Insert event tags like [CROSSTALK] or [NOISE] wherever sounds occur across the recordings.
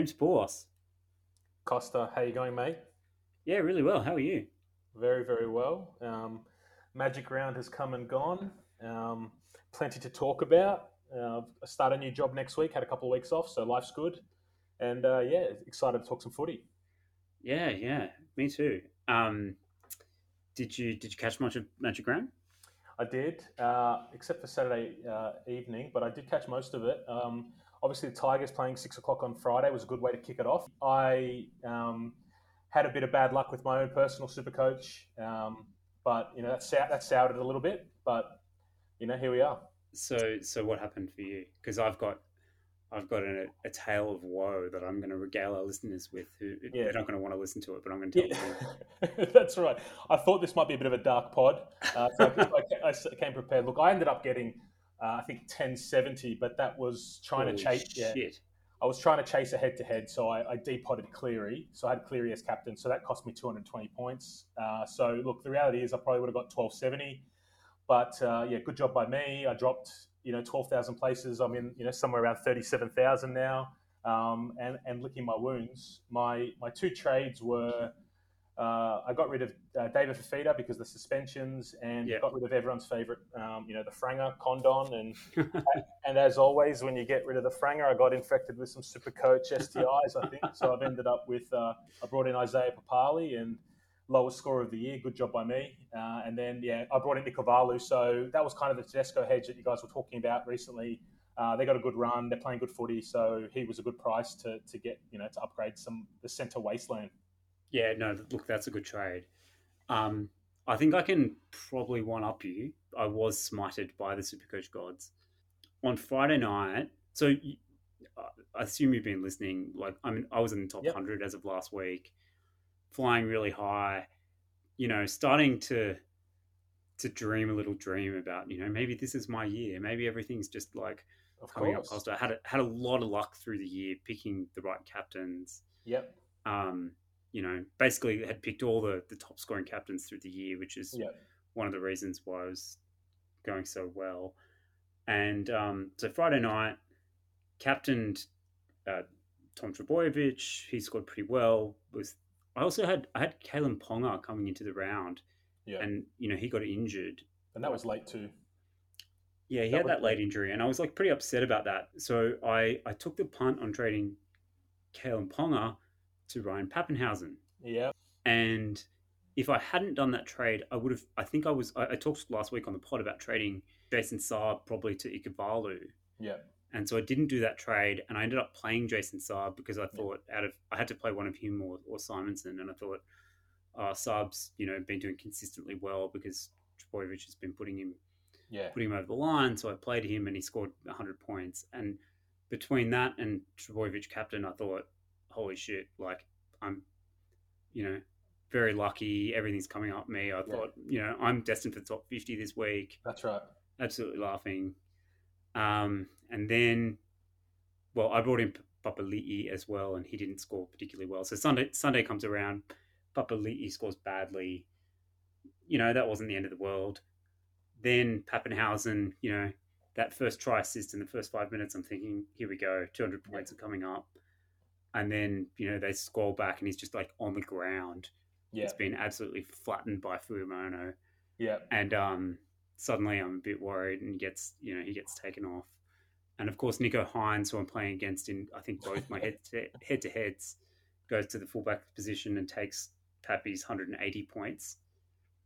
James Paulos. Costa, how you going, mate? Yeah, really well. How are you? Very, very well. Um, Magic round has come and gone. Um, plenty to talk about. Uh, I start a new job next week. Had a couple of weeks off, so life's good. And uh, yeah, excited to talk some footy. Yeah, yeah, me too. Um, did you did you catch much of Magic Round? I did, uh, except for Saturday uh, evening, but I did catch most of it. Um, obviously, the Tigers playing six o'clock on Friday was a good way to kick it off. I um, had a bit of bad luck with my own personal super coach, um, but you know that that soured it a little bit. But you know, here we are. So, so what happened for you? Because I've got, I've got a, a, tale of woe that I'm going to regale our listeners with. Who yeah. they're not going to want to listen to it, but I'm going to tell yeah. them. [LAUGHS] That's right. I thought this might be a bit of a dark pod, uh, so I, I, came prepared. Look, I ended up getting, uh, I think, 1070, but that was trying Holy to chase. Shit. Yeah, I was trying to chase a head to head, so I, I depotted Cleary. So I had Cleary as captain, so that cost me 220 points. Uh, so look, the reality is I probably would have got 1270. But uh, yeah, good job by me. I dropped you know 12,000 places. I'm in you know somewhere around 37,000 now, um, and and licking my wounds. My my two trades were. Uh, I got rid of uh, David Fifita because of the suspensions, and got rid of everyone's favourite, um, you know, the Franger Condon, and [LAUGHS] and as always, when you get rid of the Franger, I got infected with some super coach STIs, I think. So I've ended up with uh, I brought in Isaiah Papali and lowest score of the year. Good job by me. Uh, and then, yeah, I brought in Ikovalu. So that was kind of the Tedesco hedge that you guys were talking about recently. Uh, they got a good run. They're playing good footy, so he was a good price to, to get you know to upgrade some the centre wasteland. Yeah, no, look, that's a good trade. Um, I think I can probably one up you. I was smited by the Supercoach gods on Friday night. So I assume you've been listening. Like, I mean, I was in the top yep. hundred as of last week flying really high, you know, starting to to dream a little dream about, you know, maybe this is my year. Maybe everything's just like of coming course. up positive. I had a, had a lot of luck through the year picking the right captains. Yep. Um, you know, basically had picked all the, the top scoring captains through the year, which is yep. one of the reasons why I was going so well. And um, so Friday night, captained uh, Tom Trbojevic. He scored pretty well. Was I also had I had Kalyn Ponga coming into the round, yeah. and you know he got injured, and that was late too. Yeah, he that had that late injury, and I was like pretty upset about that. So I I took the punt on trading Kalyn Ponga to Ryan Papenhuyzen. Yeah, and if I hadn't done that trade, I would have. I think I was. I, I talked last week on the pod about trading Jason Saab probably to Ikuvalu. Yeah. And so I didn't do that trade, and I ended up playing Jason Saab because I thought out of I had to play one of him or, or Simonsson, and I thought uh, Saab's you know been doing consistently well because Trbojevic has been putting him yeah. putting him over the line. So I played him, and he scored 100 points. And between that and Trbojevic captain, I thought, holy shit, like I'm, you know, very lucky. Everything's coming up me. I thought, you know, I'm destined for the top 50 this week. That's right. Absolutely laughing. Um, and then, well, I brought in Papali'i as well, and he didn't score particularly well. So Sunday Sunday comes around, Papali'i scores badly. You know that wasn't the end of the world. Then Papenhuyzen, you know, that first try assist in the first five minutes, I'm thinking, here we go, 200 points are coming up. And then, you know, they score back and he's just like on the ground. Yeah. It's been absolutely flattened by Fuimaono. Yeah. And um, suddenly I'm a bit worried and he gets, you know, he gets taken off. And of course, Nicho Hynes, who I'm playing against in, I think, both my [LAUGHS] head to, head to heads, goes to the fullback position and takes Pappy's 180 points.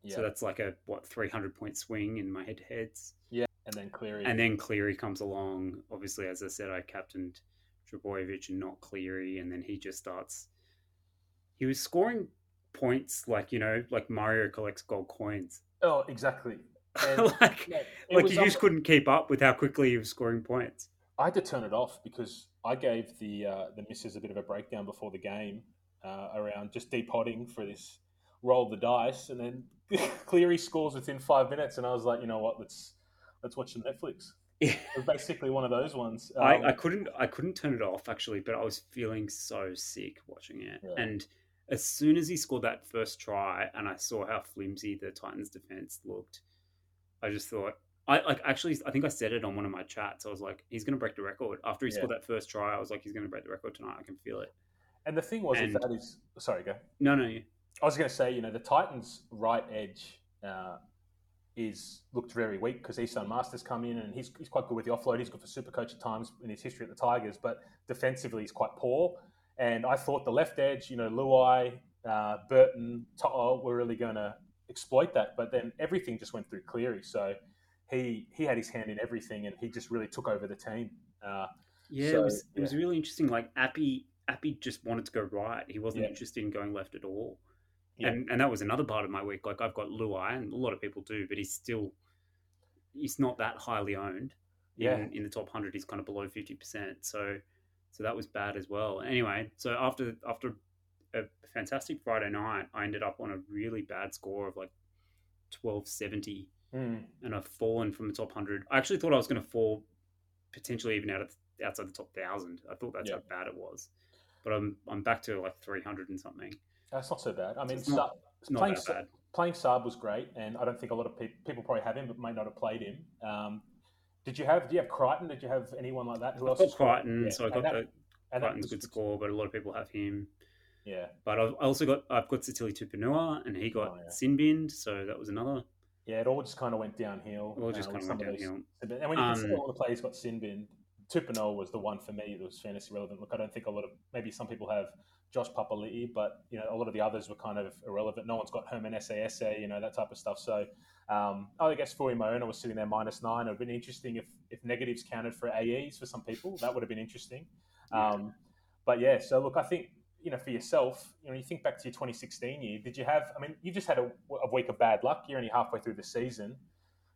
Yeah. So that's like a, what, 300 point swing in my head to heads. Yeah. And then Cleary. And then Cleary comes along. Obviously, as I said, I captained Trbojevic and not Cleary. And then he just starts. He was scoring points like, you know, like Mario collects gold coins. Oh, exactly. [LAUGHS] like, like you just couldn't keep up with how quickly he was scoring points. I had to turn it off because I gave the uh, the misses a bit of a breakdown before the game uh, around just depotting for this roll the dice, and then [LAUGHS] Cleary scores within five minutes, and I was like, you know what, let's let's watch some Netflix. It was basically one of those ones. Um, I, I couldn't I couldn't turn it off actually, but I was feeling so sick watching it, yeah. and as soon as he scored that first try, and I saw how flimsy the Titans' defense looked I just thought, I like actually. I think I said it on one of my chats. I was like, he's going to break the record after he Yeah. scored that first try. I was like, he's going to break the record tonight. I can feel it. And the thing was, And- if that is sorry, go. No, no. I was going to say, you know, the Titans' right edge uh, is looked very weak because Esan Marsters come in and he's, he's quite good with the offload. He's good for super coach at times in his history at the Tigers, but defensively he's quite poor. And I thought the left edge, you know, Luai, uh, Burton, To'o were really going to exploit that, but then everything just went through Cleary. So he he had his hand in everything and he just really took over the team. Uh, Yeah, So, it was it was really interesting. Like Appy, Appy just wanted to go right. He wasn't Yeah. interested in going left at all. Yeah. And and that was another part of my week. Like I've got Luai, and a lot of people do, but he's still he's not that highly owned. Yeah. in, in the top hundred, he's kind of below fifty percent. So so that was bad as well. Anyway, so after after a fantastic Friday night, I ended up on a really bad score of like twelve seventy mm, and I've fallen from the top hundred. I actually thought I was going to fall potentially even out of outside the top thousand. I thought that's Yeah. how bad it was, but I'm I'm back to like three hundred and something. That's not so bad. I mean, It's not- It's not Playing that Sa- bad. playing Saab was great, and I don't think a lot of pe- people probably have him, but may not have played him. Um, did you have? Do you have Crichton? Did you have anyone like that? Who I've else? got? Crichton, Yeah, so I got that- the Crichton's a good score, but a lot of people have him. Yeah, But I've I also got I've got Sitili Tupouniua, and he got Oh, yeah. Sinbind, so that was another. yeah. It all just kind of went downhill. It all just uh, kind of went some of these- downhill. And when you consider Um, all the players got Sinbin, Tupouniua was the one for me that was fantasy relevant. Look, I don't think a lot of maybe some people have Josh Papali'i, but you know a lot of the others were kind of irrelevant. No one's got Herman SASA, you know that type of stuff. So um, I guess Fuimaono was sitting there minus nine. It would have been interesting if, if negatives counted for AEs for some people. That would have been interesting. Um, but yeah, so look, I think you know for yourself, you know, you think back to your 2016 year. Did you have? I mean, you just had a, a week of bad luck. You're only halfway through the season.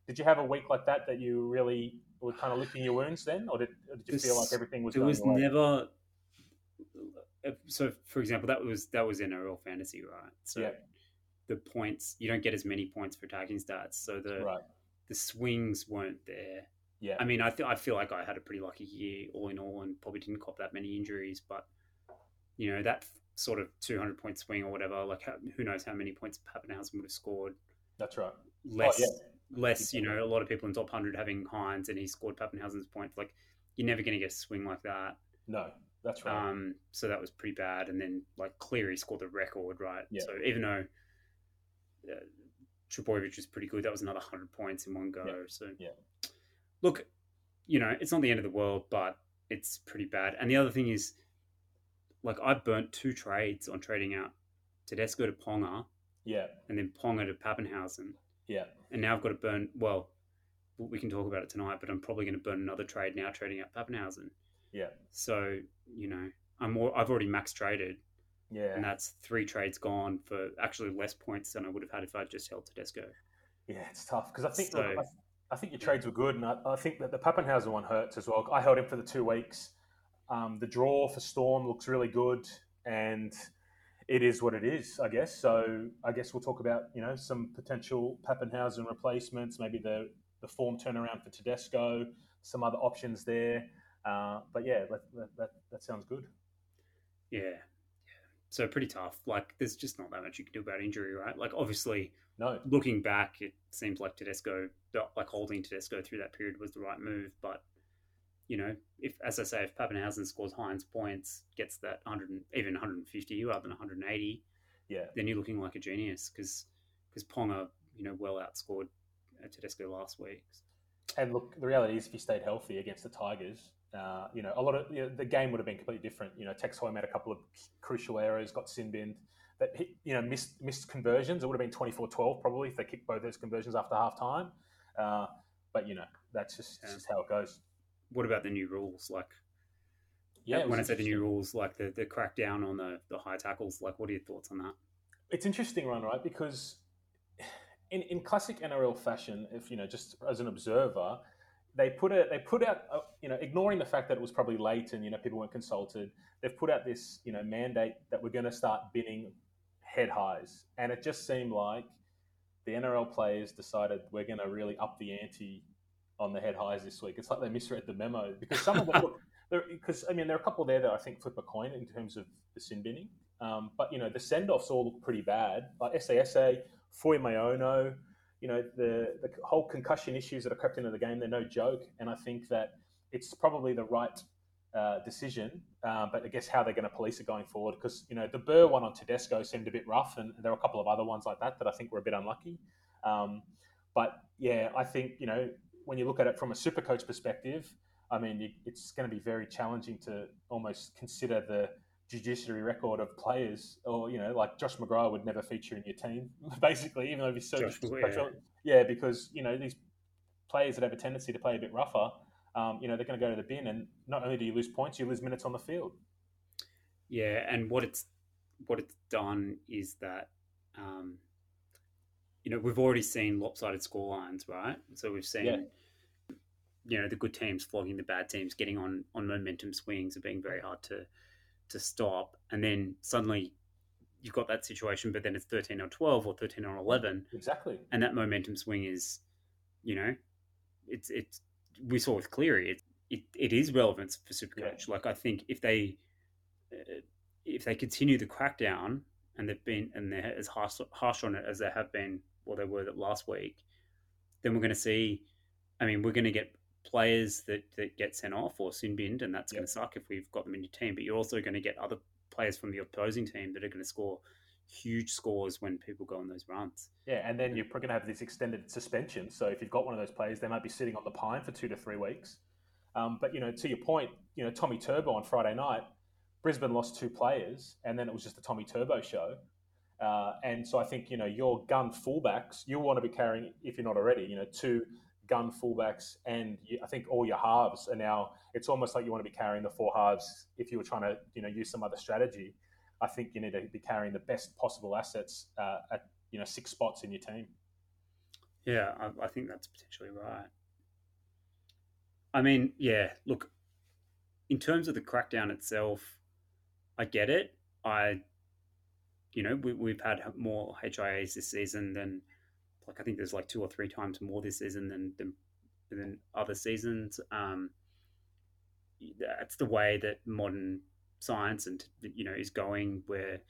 Did you have a week like that that you really were kind of licking your wounds then, or did, or did you This- feel like everything was going was your way? never. Uh, so, for example, that was that was NRL fantasy, right? So Yeah. the points you don't get as many points for attacking stats, so the right? the swings weren't there. Yeah, I mean, I th- I feel like I had a pretty lucky year all in all, and probably didn't cop that many injuries. But you know that sort of 200 point swing or whatever, like how, who knows how many points Papenhuyzen would have scored? that's right. Oh, less, Oh, yeah. less. You know, a lot of people in top 100 having Hynes, and he scored Papenhuyzen's points. Like you're never going to get a swing like that. No, that's right. Um, so that was pretty bad. And then like Cleary scored the record, right? Yeah. So even though uh, Trbojevic was pretty good, that was another hundred points in one go. Yeah. So Yeah. look, you know, it's not the end of the world, but it's pretty bad. And the other thing is, like, I burnt two trades on trading out Tedesco to Ponga yeah, and then Ponga to Papenhuyzen, yeah, and now I've got to burn. Well, we can talk about it tonight, but I'm probably going to burn another trade now, trading out Papenhuyzen. yeah, So you know, I'm more. I've already max traded yeah, and that's three trades gone for actually less points than I would have had if I'd just held Tedesco. yeah. It's tough because I think So- look, I, I think your trades were good, and I, I think that the Papenhuyzen one hurts as well. I held him for the two weeks. Um, the draw for Storm looks really good, and it is what it is, I guess. So I guess we'll talk about you know some potential Papenhuyzen replacements, maybe the the form turnaround for Tedesco, some other options there. Uh, but yeah, that, that, that, sounds good. Yeah. yeah. So pretty tough. Like there's just not that much you can do about injury, right? Like obviously No, looking back, it seems like Tedesco, like holding Tedesco through that period was the right move. But you know, if as I say, if Papenhuyzen scores Hynes points, gets that 100, and- even 150 rather than 180, yeah, then you're looking like a genius because because Ponga, you know, well outscored uh, Tedesco last week. And look, the reality is, if he stayed healthy against the Tigers, uh, you know, a lot of you know, the game would have been completely different. You know, Tex Hoy made a couple of crucial errors, got sin binned, that you know missed missed conversions. It would have been 24-12 probably if they kicked both those conversions after half time. Uh, but you know, that's just, Yeah. just how it goes. What about the new rules? Like Yeah, when I say the new rules, like the, the crackdown on the, the high tackles, like what are your thoughts on that? it's interesting one, right? Because in, in classic NRL fashion, if you know, just as an observer, they put a they put out uh, you know, ignoring the fact that it was probably late and you know people weren't consulted, they've put out this you know mandate that we're going to start binning head highs, and it just seemed like the NRL players decided we're going to really up the ante on the head highs this week. It's like they misread the memo because some of them. Because [LAUGHS] I mean, there are a couple there that I think flip a coin in terms of the sin binning. Um, but you know, the send offs all look pretty bad. Like SASA, Fuimaono, you know, the the whole concussion issues that are crept into the game, they're no joke, and I think that it's probably the right uh, decision. Uh, but I guess how they're going to police it going forward, because you know the Burr one on Tedesco seemed a bit rough, and there were a couple of other ones like that that I think were a bit unlucky. Um, but yeah, I think you know when you look at it from a super coach perspective, I mean, it's going to be very challenging to almost consider the judiciary record of players, or you know, like Josh McGrath would never feature in your team, [LAUGHS] basically, even though he's so Josh, yeah. yeah, because you know these players that have a tendency to play a bit rougher, um, you know, they're going to go to the bin, and not only do you lose points, you lose minutes on the field. Yeah, and what it's what it's done is that. Um, you know, we've already seen lopsided score lines, right? So we've seen, yeah. you know, the good teams flogging the bad teams, getting on on momentum swings, and being very hard to to stop, and then suddenly you've got that situation, but then it's 13 or 12 or 13 or 11. Exactly. And that momentum swing is, you know, it's, it's, we saw with Cleary, it, it, it is relevant for Supercoach. Yeah. Like, I think if they, uh, if they continue the crackdown and they've been, and they're as harsh, harsh on it as they have been, or they were last week, then we're going to see, I mean, we're going to get players that, that get sent off or sin binned, and that's yep. going to suck if we've got them in your team. But you're also going to get other players from the opposing team that are going to score huge scores when people go on those runs. Yeah, and then you're going to have this extended suspension. So if you've got one of those players, they might be sitting on the pine for two to three weeks. Um, but you know, to your point, you know, Tommy Turbo on Friday night, Brisbane lost two players, and then it was just the Tommy Turbo show. Uh, and so I think you know your gun fullbacks, you'll want to be carrying, if you're not already, you know, two gun fullbacks, and you, I think all your halves are now. It's almost like you want to be carrying the four halves if you were trying to, you know, use some other strategy. I think you need to be carrying the best possible assets uh, at you know six spots in your team. Yeah, I, I think that's potentially right. I mean, yeah. Look, in terms of the crackdown itself, I get it. I, you know, we, have had more HIAs this season than like I think there's like two or three times more this season than than, than other seasons. Um, that's the way that modern science and you know is going, where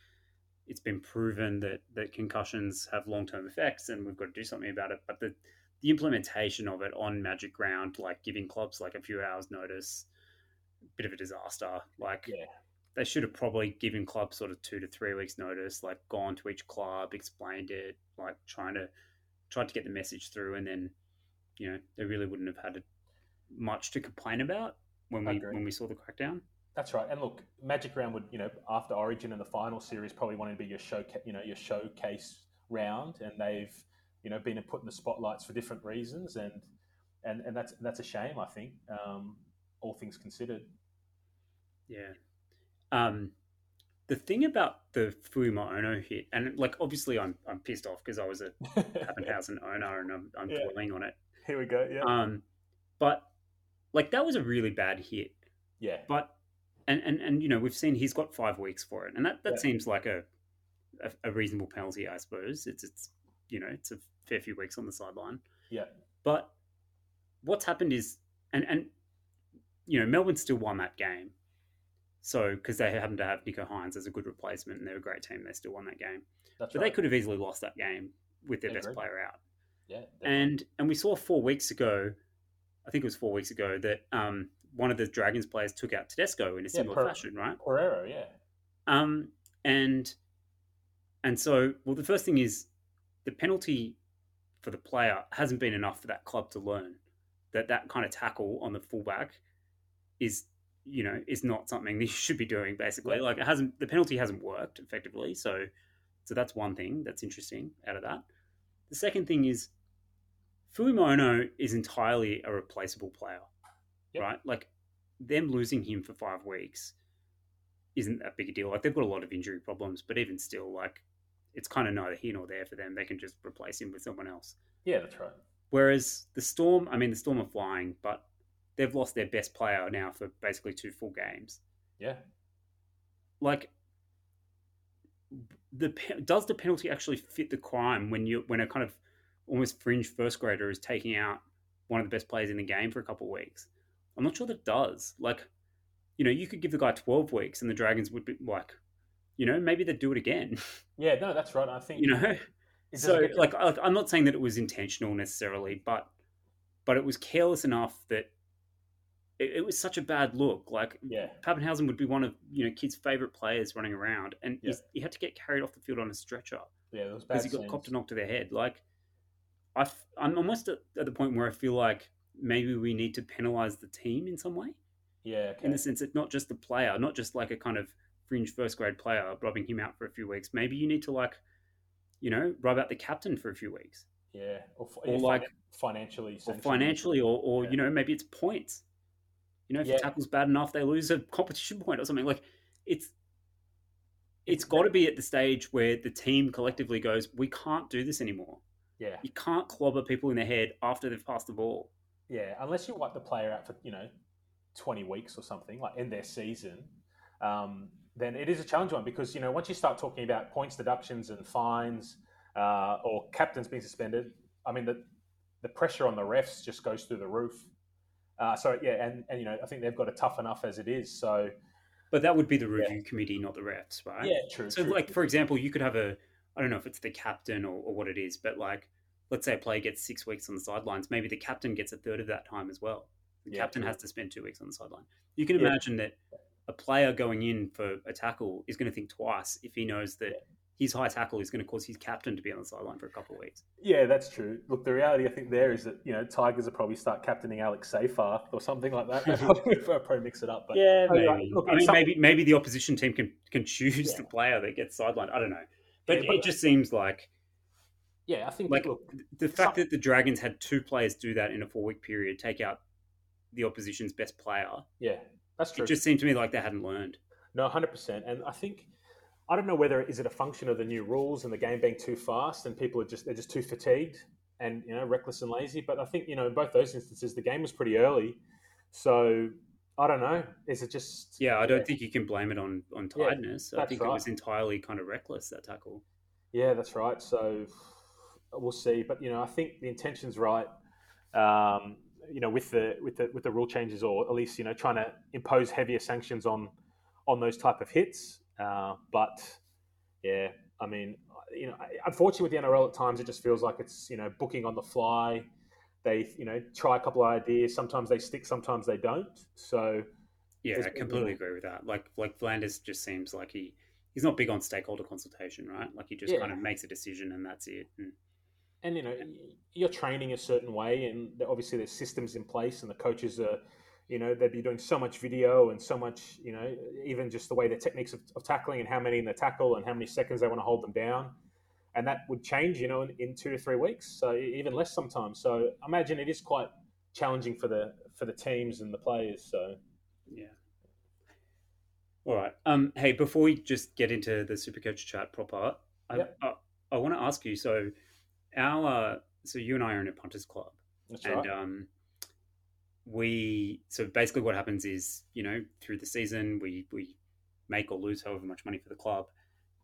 it's been proven that that concussions have long term effects, and we've got to do something about it. But the the implementation of it on Magic Round, like giving clubs like a few hours notice, a bit of a disaster. Like yeah they should have probably given clubs sort of two to three weeks notice, like gone to each club, explained it, like trying to tried to get the message through, and then you know they really wouldn't have had much to complain about when we when we saw the crackdown. That's right. And look, Magic Round would you know after Origin and the final series probably wanted to be your show you know your showcase round, and they've you know been put in the spotlights for different reasons, and and and that's that's a shame. I think um, all things considered. Yeah. Um, the thing about the Fuimaono hit, and like obviously I'm I'm pissed off because I was a [LAUGHS] Papenhuyzen owner and I'm, I'm yeah. dwelling on it. Here we go. Yeah. Um, but like that was a really bad hit. Yeah. But and and and you know we've seen he's got five weeks for it, and that that yeah. seems like a, a, a reasonable penalty, I suppose. It's it's you know it's a fair few weeks on the sideline. Yeah. But what's happened is, and and you know Melbourne still won that game so, because they happened to have Nicho Hynes as a good replacement and they're a great team, they still won that game. That's but right. they could have easily lost that game with their best player out. Yeah. And and we saw four weeks ago, I think it was four weeks ago, that um, one of the Dragons players took out Tedesco in a similar per- fashion, right? Pereira, yeah. Um, and and so, well, the first thing is the penalty for the player hasn't been enough for that club to learn that that kind of tackle on the fullback is you know, is not something that you should be doing. Basically, like it hasn't the penalty hasn't worked effectively. So, so that's one thing that's interesting out of that. The second thing is Fuimaono is entirely a replaceable player, yep. right? Like them losing him for five weeks isn't that big a deal. Like they've got a lot of injury problems, but even still, like it's kind of neither here nor there for them. They can just replace him with someone else. Yeah, that's right. Whereas the Storm, I mean, the Storm are flying, but they've lost their best player now for basically two full games. Yeah. Like the does the penalty actually fit the crime when you when a kind of almost fringe first grader is taking out one of the best players in the game for a couple of weeks? I'm not sure that does. Like, you know, you could give the guy 12 weeks and the Dragons would be like, you know, maybe they'd do it again. [LAUGHS] Yeah, no, that's right. I think you know, So, like, like, I'm not saying that it was intentional necessarily, but but it was careless enough that it, it was such a bad look. Like, yeah, Papenhuyzen would be one of you know kids' favorite players running around, and Yeah. he had to get carried off the field on a stretcher yeah, there was bad because he got scenes. copped a knock to the head. Like, I f- I'm almost at, at the point where I feel like maybe we need to penalise the team in some way, Yeah, okay. in the sense that not just the player, not just like a kind of fringe first grade player rubbing him out for a few weeks. Maybe you need to like, you know, rub out the captain for a few weeks. yeah, or, or yeah, like- financially, or financially, or, or Yeah. you know, maybe it's points. You know, if Yeah. the tackle's bad enough, they lose a competition point or something. Like it's it's got to be at the stage where the team collectively goes, we can't do this anymore. Yeah, You can't clobber people in the head after they've passed the ball. yeah. Unless you wipe the player out for you know twenty weeks or something, like end their season, um, then it is a challenge one because you know once you start talking about points deductions and fines uh, or captains being suspended, I mean the the pressure on the refs just goes through the roof. Uh, so yeah, and, and you know I think they've got it tough enough as it is. So But that would be the review committee, not the refs, right? yeah, true. So, true. like for example, you could have a I don't know if it's the captain or, or what it is, but like let's say a player gets six weeks on the sidelines, maybe the captain gets a third of that time as well. The Yeah, captain true. has to spend two weeks on the sideline. You can Yeah. imagine that a player going in for a tackle is going to think twice if he knows that Yeah. His high tackle is going to cause his captain to be on the sideline for a couple of weeks. Yeah, that's true. Look, the reality I think there is that you know Tigers will probably start captaining Alex Seyfarth or something like that. [LAUGHS] [LAUGHS] They'll probably, mix it up. But Yeah, Oh, yeah, maybe. look, I mean, some- maybe maybe the opposition team can can choose Yeah. the player that gets sidelined. I don't know, but, Yeah, but- it just seems like yeah, I think Like, look, the fact Some- that the Dragons had two players do that in a four week period, take out the opposition's best player, yeah, that's true. it just seemed to me like they hadn't learned. No, hundred percent. And I think I don't know whether is it a function of the new rules and the game being too fast and people are just they're just too fatigued and you know reckless and lazy. But I think you know in both those instances the game was pretty early, so I don't know. Is it just Yeah, I don't think you can blame it on on Yeah, tiredness. I that's think it was entirely kind of reckless that tackle. Yeah, that's right. So we'll see. But you know, I think the intention's right. Um, you know, with the with the with the rule changes, or at least you know, trying to impose heavier sanctions on on those type of hits. Uh, but yeah, I mean, you know, unfortunately with the NRL at times, it just feels like it's you know booking on the fly. They you know try a couple of ideas. Sometimes they stick, sometimes they don't. So Yeah, I completely agree with that. Like like V'landys just seems like he he's not big on stakeholder consultation, right? Like he just Yeah. kind of makes a decision and that's it. And and you know you're training a certain way and obviously there's systems in place and the coaches are you know they'd be doing so much video and so much you know even just the way the techniques of, of tackling and how many in the tackle and how many seconds they want to hold them down and that would change you know in, in two to three weeks so even less sometimes so I imagine it is quite challenging for the for the teams and the players so Yeah. All right. Um. Hey, before we just get into the Supercoach chat proper, I Yep. I, I want to ask you. So, our uh, so you and I are in a punters club, that's and right um, we so basically what happens is you know through the season we we make or lose however much money for the club,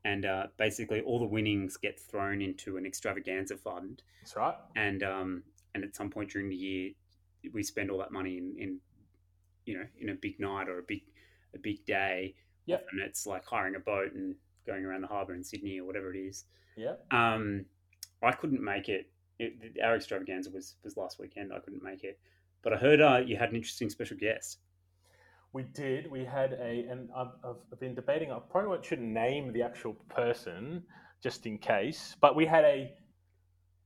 and uh, basically all the winnings get thrown into an extravaganza fund, that's right. And um, and at some point during the year we spend all that money in, in you know in a big night or a big a big day. Yep. and it's like hiring a boat and going around the harbour in Sydney or whatever it is. Yeah um I couldn't make it, it our extravaganza was was last weekend. I couldn't make it but I heard uh, you had an interesting special guest We did. We had a, and I've, I've been debating. I probably shouldn't name the actual person just in case, but we had a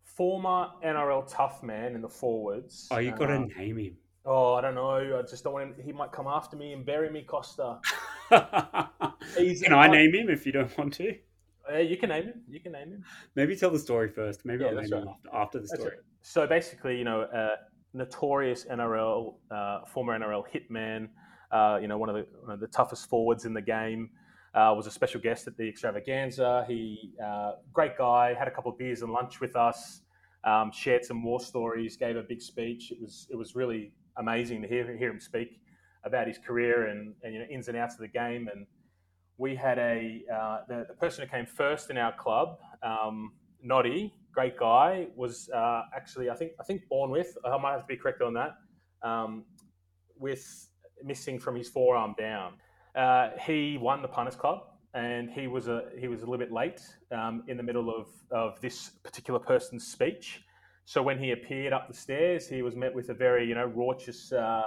former NRL tough man in the forwards. oh you got to Uh, name him oh, I don't know. I just don't want him. He might come after me and bury me, Costa. [LAUGHS] He's- can I name him if you don't want to Uh, you can name him. You can name him. maybe tell the story first maybe Yeah, I'll name him right. after, after the story it. So basically, you know, uh, notorious NRL, uh, former NRL hitman, uh, you know, one of the, one of the toughest forwards in the game, uh, was a special guest at the extravaganza. He, uh, great guy, had a couple of beers and lunch with us, um, shared some war stories, gave a big speech. It was it was really amazing to hear hear him speak about his career and, and you know ins and outs of the game. And we had a uh, the, the person who came first in our club, um, Noddy, great guy, was uh, actually I think I think born with I might have to be correct on that, um, with missing from his forearm down. Uh, he won the punters club and he was a he was a little bit late um, in the middle of of this particular person's speech. So when he appeared up the stairs, he was met with a very you know raucous uh,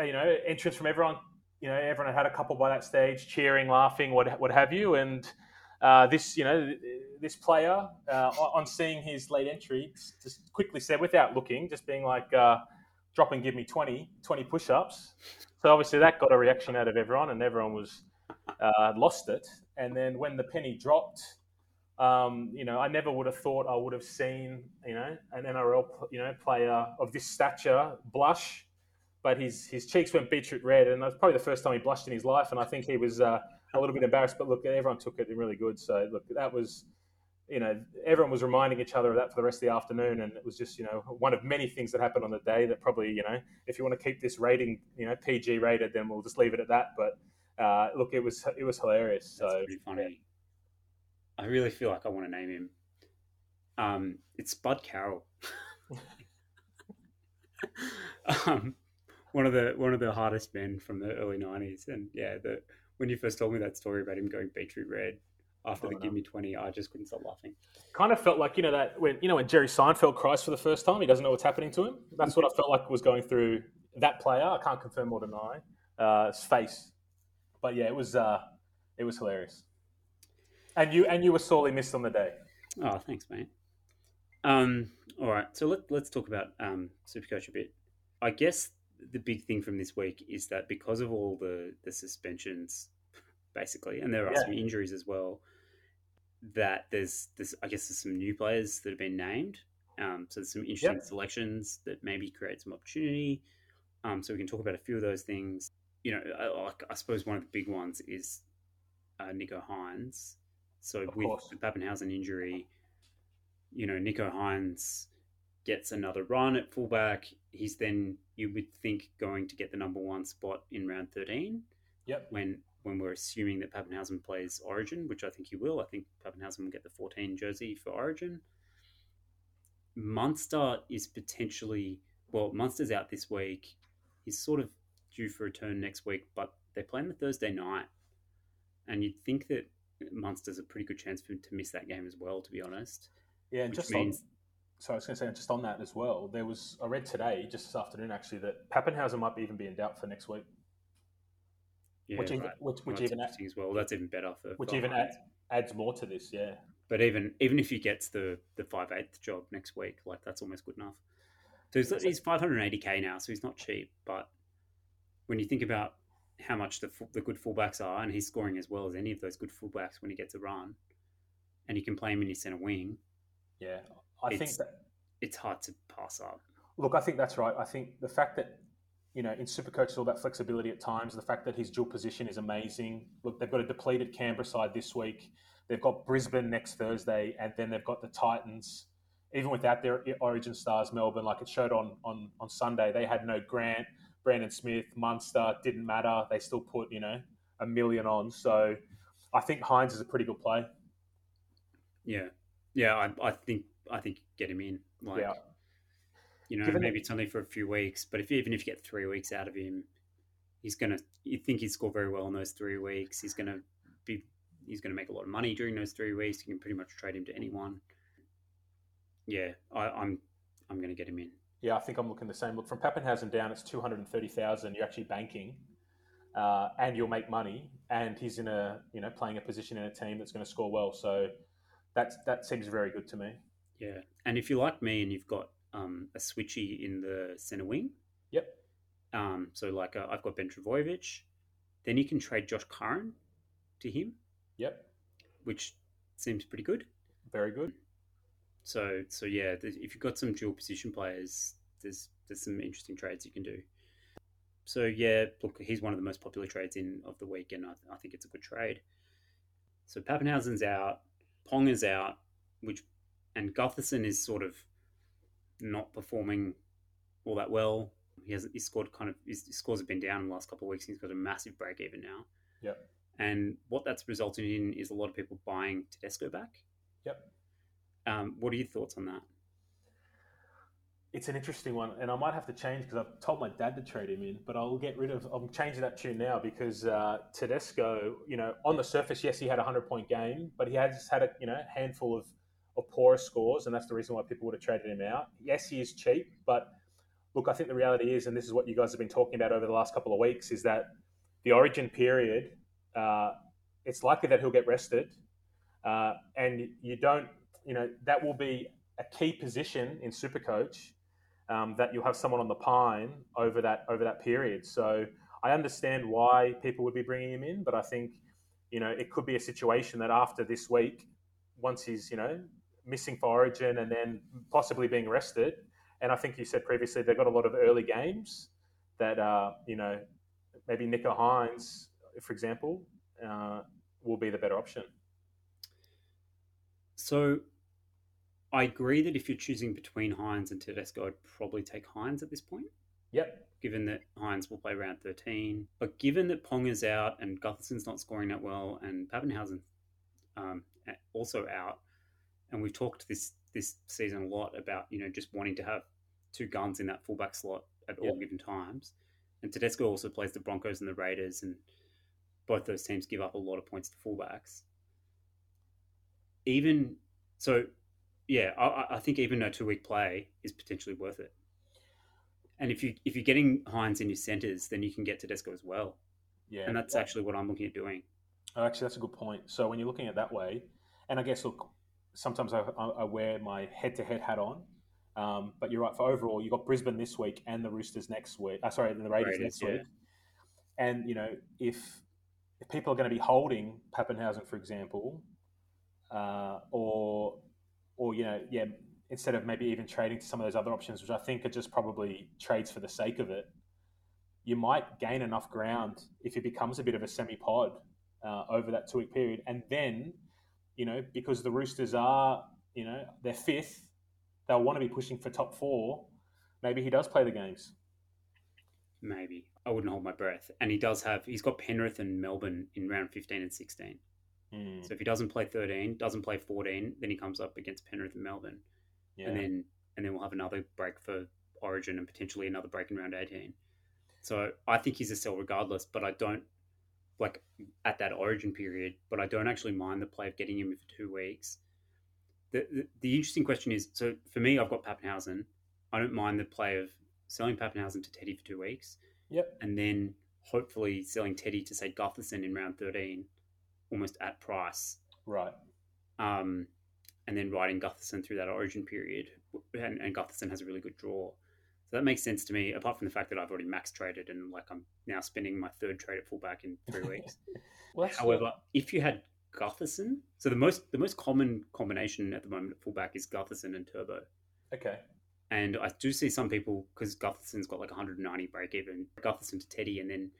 you know entrance from everyone. You know, everyone had had a couple by that stage, cheering, laughing, what what have you, and. Uh, this, you know, this player, uh, on seeing his late entry, just quickly said, without looking, just being like, uh, drop and give me 20, 20 push ups. So obviously that got a reaction out of everyone, and everyone was uh, lost it. And then when the penny dropped, um, you know, I never would have thought I would have seen, you know, an NRL, you know, player of this stature blush, but his his cheeks went beetroot red, and that's probably the first time he blushed in his life. And I think he was uh, a little bit embarrassed, but look, everyone took it really good. So look, that was you know, everyone was reminding each other of that for the rest of the afternoon, and it was just, you know, one of many things that happened on the day that probably, you know, if you want to keep this rating, you know, PG rated, then we'll just leave it at that. But uh, look, it was it was hilarious. That's so pretty funny. I really feel like I want to name him. Um, it's Bud Carroll. [LAUGHS] um, one of the one of the hardest men from the early '90s, and yeah, the when you first told me that story about him going beetroot red, after oh, the no. give me 20 i just couldn't stop laughing. Kind of felt like you know that when you know when jerry seinfeld cries for the first time he doesn't know what's happening to him? That's what i felt like was going through that player. I can't confirm or deny uh, his face. But yeah it was uh, it was hilarious. And you and you were sorely missed on the day. Oh thanks mate. Um, all right. So let, let's talk about um, supercoach a bit. I guess the big thing from this week is that because of all the the suspensions basically and there are yeah. some injuries as well that there's there's I guess there's some new players that have been named. Um, so there's some interesting selections that maybe create some opportunity. Um, so we can talk about a few of those things. You know, I, I suppose one of the big ones is uh, Nicho Hynes. So of with course. the Papenhuyzen injury, you know, Nicho Hynes gets another run at fullback. He's then you would think going to get the number one spot in round thirteen. Yep. When when we're assuming that Papenhuyzen plays Origin, which I think he will. I think Papenhuyzen will get the 14 jersey for Origin. Munster is potentially, well, Munster's out this week. He's sort of due for a turn next week, but they play on the Thursday night. And you'd think that Munster's a pretty good chance for him to miss that game as well, to be honest. Yeah, and just means... on, so I was going to say, just on that as well, there was, I read today, just this afternoon actually, that Papenhuyzen might even be in doubt for next week. Yeah, which, even, right. which, which even as well. That's even better for which even adds, adds more to this. Yeah. But even even if he gets the the five eighth job next week, like that's almost good enough. So he's, he's 580k now, so he's not cheap. But when you think about how much the the good fullbacks are, and he's scoring as well as any of those good fullbacks when he gets a run, and you can play him in your centre wing. Yeah, I think that it's hard to pass up. Look, I think that's right. I think the fact that you know, in Supercoach, it's all about flexibility at times. The fact that his dual position is amazing. Look, they've got a depleted Canberra side this week. They've got Brisbane next Thursday, and then they've got the Titans. Even without their Origin stars, Melbourne, like it showed on on on Sunday, they had no Grant, Brandon Smith, Munster. Didn't matter. They still put you know a million on. So I think Hynes is a pretty good play. Yeah, yeah. I, I think I think get him in. Like, yeah you know, Given maybe it's only for a few weeks, but if even if you get three weeks out of him, he's gonna. You think he'd score very well in those three weeks. He's gonna be. He's gonna make a lot of money during those three weeks. You can pretty much trade him to anyone. Yeah, I, I'm. I'm gonna get him in. Yeah, I think I'm looking the same. Look, from Papenhuyzen down, it's two hundred and thirty thousand. You're actually banking, uh, and you'll make money. And he's in a you know playing a position in a team that's going to score well. So that's that seems very good to me. Yeah, and if you're like me and you've got um, a switchy in the center wing. Yep. Um, so like uh, I've got Ben Trbojevic. Then you can trade Josh Curran to him. Yep. Which seems pretty good. Very good. So so yeah, if you've got some dual position players, there's there's some interesting trades you can do. So yeah, look, he's one of the most popular trades in of the week, and I, I think it's a good trade. So Papenhuyzen's out, Pong is out, which and Gutherson is sort of not performing all that well. He has he scored kind of his, scores have been down in the last couple of weeks. He's got a massive break even now. Yep. And what that's resulted in is a lot of people buying Tedesco back. Yep. Um, what are your thoughts on that? It's an interesting one, and I might have to change because I've told my dad to trade him in, but I'll get rid of. I'm changing that tune now because uh, Tedesco, you know, on the surface, yes, he had a hundred point game, but he has had a you know handful of of poorer scores, and that's the reason why people would have traded him out. Yes, he is cheap, but look, I think the reality is, and this is what you guys have been talking about over the last couple of weeks, is that the Origin period, uh, it's likely that he'll get rested, uh, and you don't, you know, that will be a key position in Supercoach um, that you'll have someone on the pine over that over that period. So I understand why people would be bringing him in, but I think you know it could be a situation that after this week, once he's you know missing for Origin and then possibly being rested, and I think you said previously they've got a lot of early games that uh, you know maybe Nicho Hynes, for example, uh, will be the better option. So I agree that if you're choosing between Hynes and Tedesco, I'd probably take Hynes at this point. Yep. Given that Hynes will play round 13. But given that Pong is out and Gutherson's not scoring that well and Papenhuyzen um, also out, and we've talked this this season a lot about, you know, just wanting to have two guns in that fullback slot at all given times. And Tedesco also plays the Broncos and the Raiders, and both those teams give up a lot of points to fullbacks. Even so, yeah, I, I think even a two week play is potentially worth it. And if you if you're getting Hynes in your centres, then you can get Tedesco as well. Yeah, and that's actually what I'm looking at doing. Oh, actually, that's a good point. So when you're looking at that way, and I guess look, sometimes I, I wear my head to head hat on. Um, but you're right. For overall, you have got Brisbane this week and the Roosters next week. Uh, sorry, the Raiders, Raiders next yeah. week. And you know, if if people are going to be holding Papenhuyzen, for example, uh, or or you know, yeah, instead of maybe even trading to some of those other options, which I think are just probably trades for the sake of it, you might gain enough ground if it becomes a bit of a semi pod uh, over that two week period, and then you know because the Roosters are you know they're fifth, they'll want to be pushing for top four. Maybe he does play the games. Maybe I wouldn't hold my breath, and he does have he's got Penrith and Melbourne in round fifteen and sixteen. Mm. So if he doesn't play 13, doesn't play 14, then he comes up against Penrith and Melbourne. Yeah. And then and then we'll have another break for Origin and potentially another break in round 18. So I think he's a sell regardless, but I don't like at that Origin period, but I don't actually mind the play of getting him for two weeks. The, the, the interesting question is so for me, I've got Papenhuyzen. I don't mind the play of selling Papenhuyzen to Teddy for two weeks. Yep. And then hopefully selling Teddy to say Gutherson in round 13 almost at price. Right. Um, and then riding Gutherson through that origin period. And, and Gutherson has a really good draw. So that makes sense to me, apart from the fact that I've already max traded and like I'm now spending my third trade at fullback in three [LAUGHS] weeks. well, However, if you had Gutherson, so the most the most common combination at the moment at fullback is Gutherson and Turbo. Okay. And I do see some people because Gutherson's got like 190 break even, Gutherson to Teddy, and then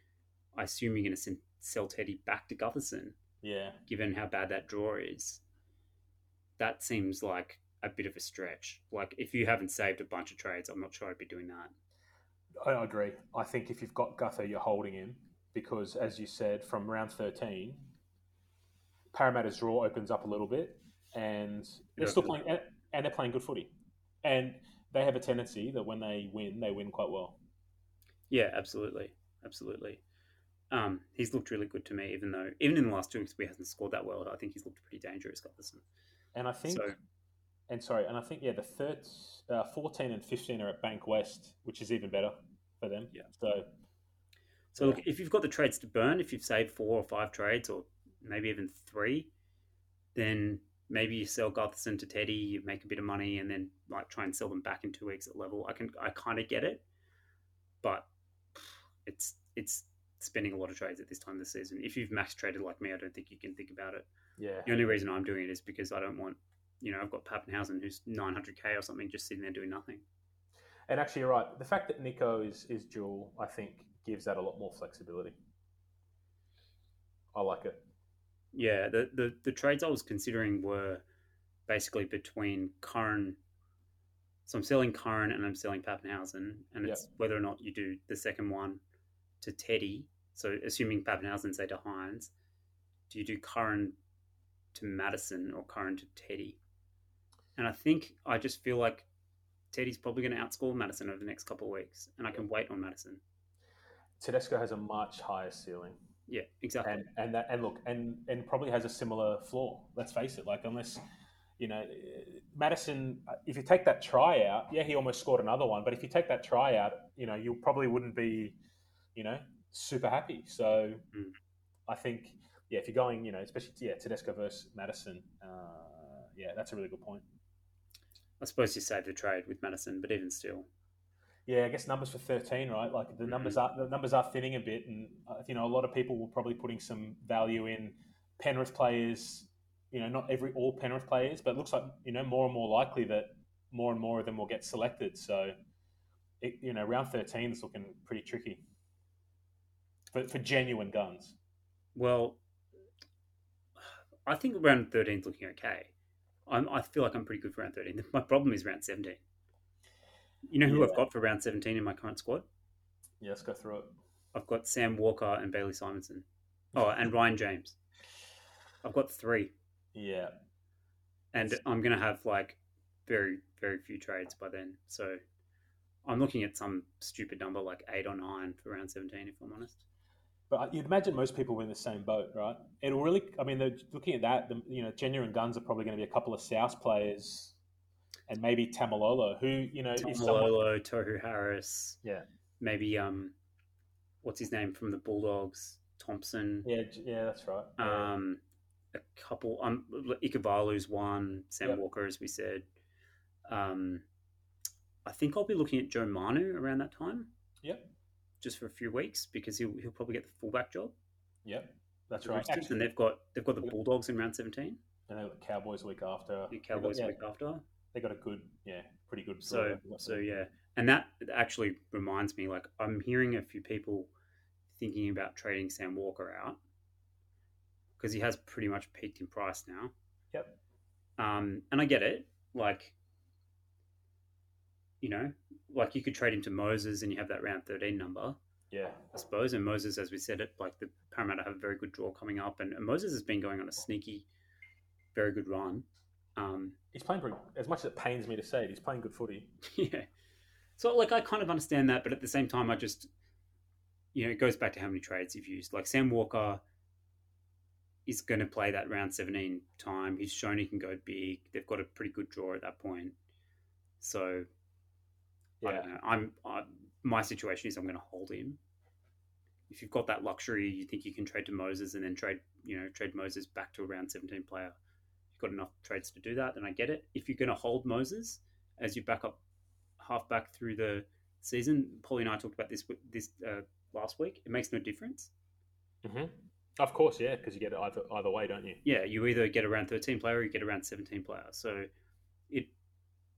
I assume you're going to sell Teddy back to Gutherson. Yeah. Given how bad that draw is, that seems like a bit of a stretch. Like if you haven't saved a bunch of trades, I'm not sure I'd be doing that. I agree. I think if you've got Gutho, you're holding him because, as you said, from round 13, Parramatta's draw opens up a little bit, and they're still playing, and they're playing good footy, and they have a tendency that when they win, they win quite well. Yeah, absolutely, absolutely. Um, he's looked really good to me, even though even in the last two weeks we hasn't scored that well. I think he's looked pretty dangerous, Gutherson. And I think, so, and sorry, and I think yeah, the third, uh, fourteen and fifteen are at Bankwest, which is even better for them. Yeah. So, so look, if you've got the trades to burn, if you've saved four or five trades, or maybe even three, then maybe you sell Gutherson to Teddy, you make a bit of money, and then like try and sell them back in two weeks at level. I can, I kind of get it, but it's it's spending a lot of trades at this time of the season. If you've max traded like me, I don't think you can think about it. Yeah. The only reason I'm doing it is because I don't want, you know, I've got Papenhuyzen who's 900k or something just sitting there doing nothing. And actually, you're right. The fact that Nicho is is dual, I think, gives that a lot more flexibility. I like it. Yeah, the the, the trades I was considering were basically between Curran. So I'm selling Curran and I'm selling Papenhuyzen, and it's yep. whether or not you do the second one to Teddy. So assuming Papenhuyzen, say to Hynes, do you do Curran to Madison or Curran to Teddy? And I think I just feel like Teddy's probably going to outscore Madison over the next couple of weeks, and I can wait on Madison. Tedesco has a much higher ceiling. Yeah, exactly. And and that and look and and probably has a similar flaw. Let's face it. Like unless you know Madison, if you take that try out, yeah, he almost scored another one. But if you take that try out, you know, you probably wouldn't be, you know, super happy. So Mm. I think yeah, if you're going, you know, especially yeah, Tedesco versus Madison, uh, yeah, that's a really good point. I suppose you save the trade with Madison, but even still, Yeah, I guess numbers for thirteen, right? Like the Mhm. numbers are the numbers are thinning a bit, and uh, you know a lot of people will probably putting some value in Penrith players. You know, not every all Penrith players, but it looks like you know more and more likely that more and more of them will get selected. So, it, you know, round thirteen is looking pretty tricky for, for genuine guns. well, I think round 13 is looking okay. I'm, I feel like I'm pretty good for round 13. [LAUGHS] My problem is round 17. You know who Yeah. I've got for round 17 in my current squad? Yeah, let's go through it. I've got Sam Walker and Bailey Simonsson. [LAUGHS] Oh, and Ryan James. I've got three. Yeah, and I'm gonna have like very very few trades by then. So I'm looking at some stupid number like eight or nine for round 17, if I'm honest. But you'd imagine most people were in the same boat, right? It'll really, I mean, looking at that, the, you know, genuine guns are probably going to be a couple of South players and maybe Taumalolo, who, you know, is someone, Taumalolo, Tohu Harris, yeah, maybe um, what's his name from the Bulldogs, Thompson. yeah, yeah, that's right. Yeah. Um, a couple. Um, Ikevalu's one. Sam Yep. Walker, as we said. Um, I think I'll be looking at Joe Manu around that time. Yep. Just for a few weeks because he'll he'll probably get the fullback job. Yep, that's the right. Roosters, Actually, and they've got they've got the Bulldogs in round seventeen. and they've got the Cowboys week after. The Cowboys got, week after. they got a good, yeah, pretty good. So draw. They got so yeah, and that actually reminds me. Like I'm hearing a few people thinking about trading Sam Walker out because he has pretty much peaked in price now. Yep. Um, and I get it. Like, you know, like you could trade him to Moses and you have that round thirteen number. Yeah, I suppose. And Moses, as we said, it like the Parramatta have a very good draw coming up, and, and Moses has been going on a sneaky, very good run. Um, he's playing pretty. As much as it pains me to say it, he's playing good footy. [LAUGHS] yeah. So like I kind of understand that, but at the same time, I just you know it goes back to how many trades you've used. Like Sam Walker is going to play that round seventeen time. He's shown he can go big. They've got a pretty good draw at that point. So I Yeah, don't know. I'm I, my situation is I'm going to hold him. If you've got that luxury, you think you can trade to Moses and then trade, you know, trade Moses back to a round 17 player. You've got enough trades to do that, then I get it. If you're going to hold Moses as you back up half back through the season, Paulie and I talked about this this uh, last week. It makes no difference. hmm of course, yeah, because you get it either either way, don't you? Yeah, you either get around 13 player or you get around 17 player. So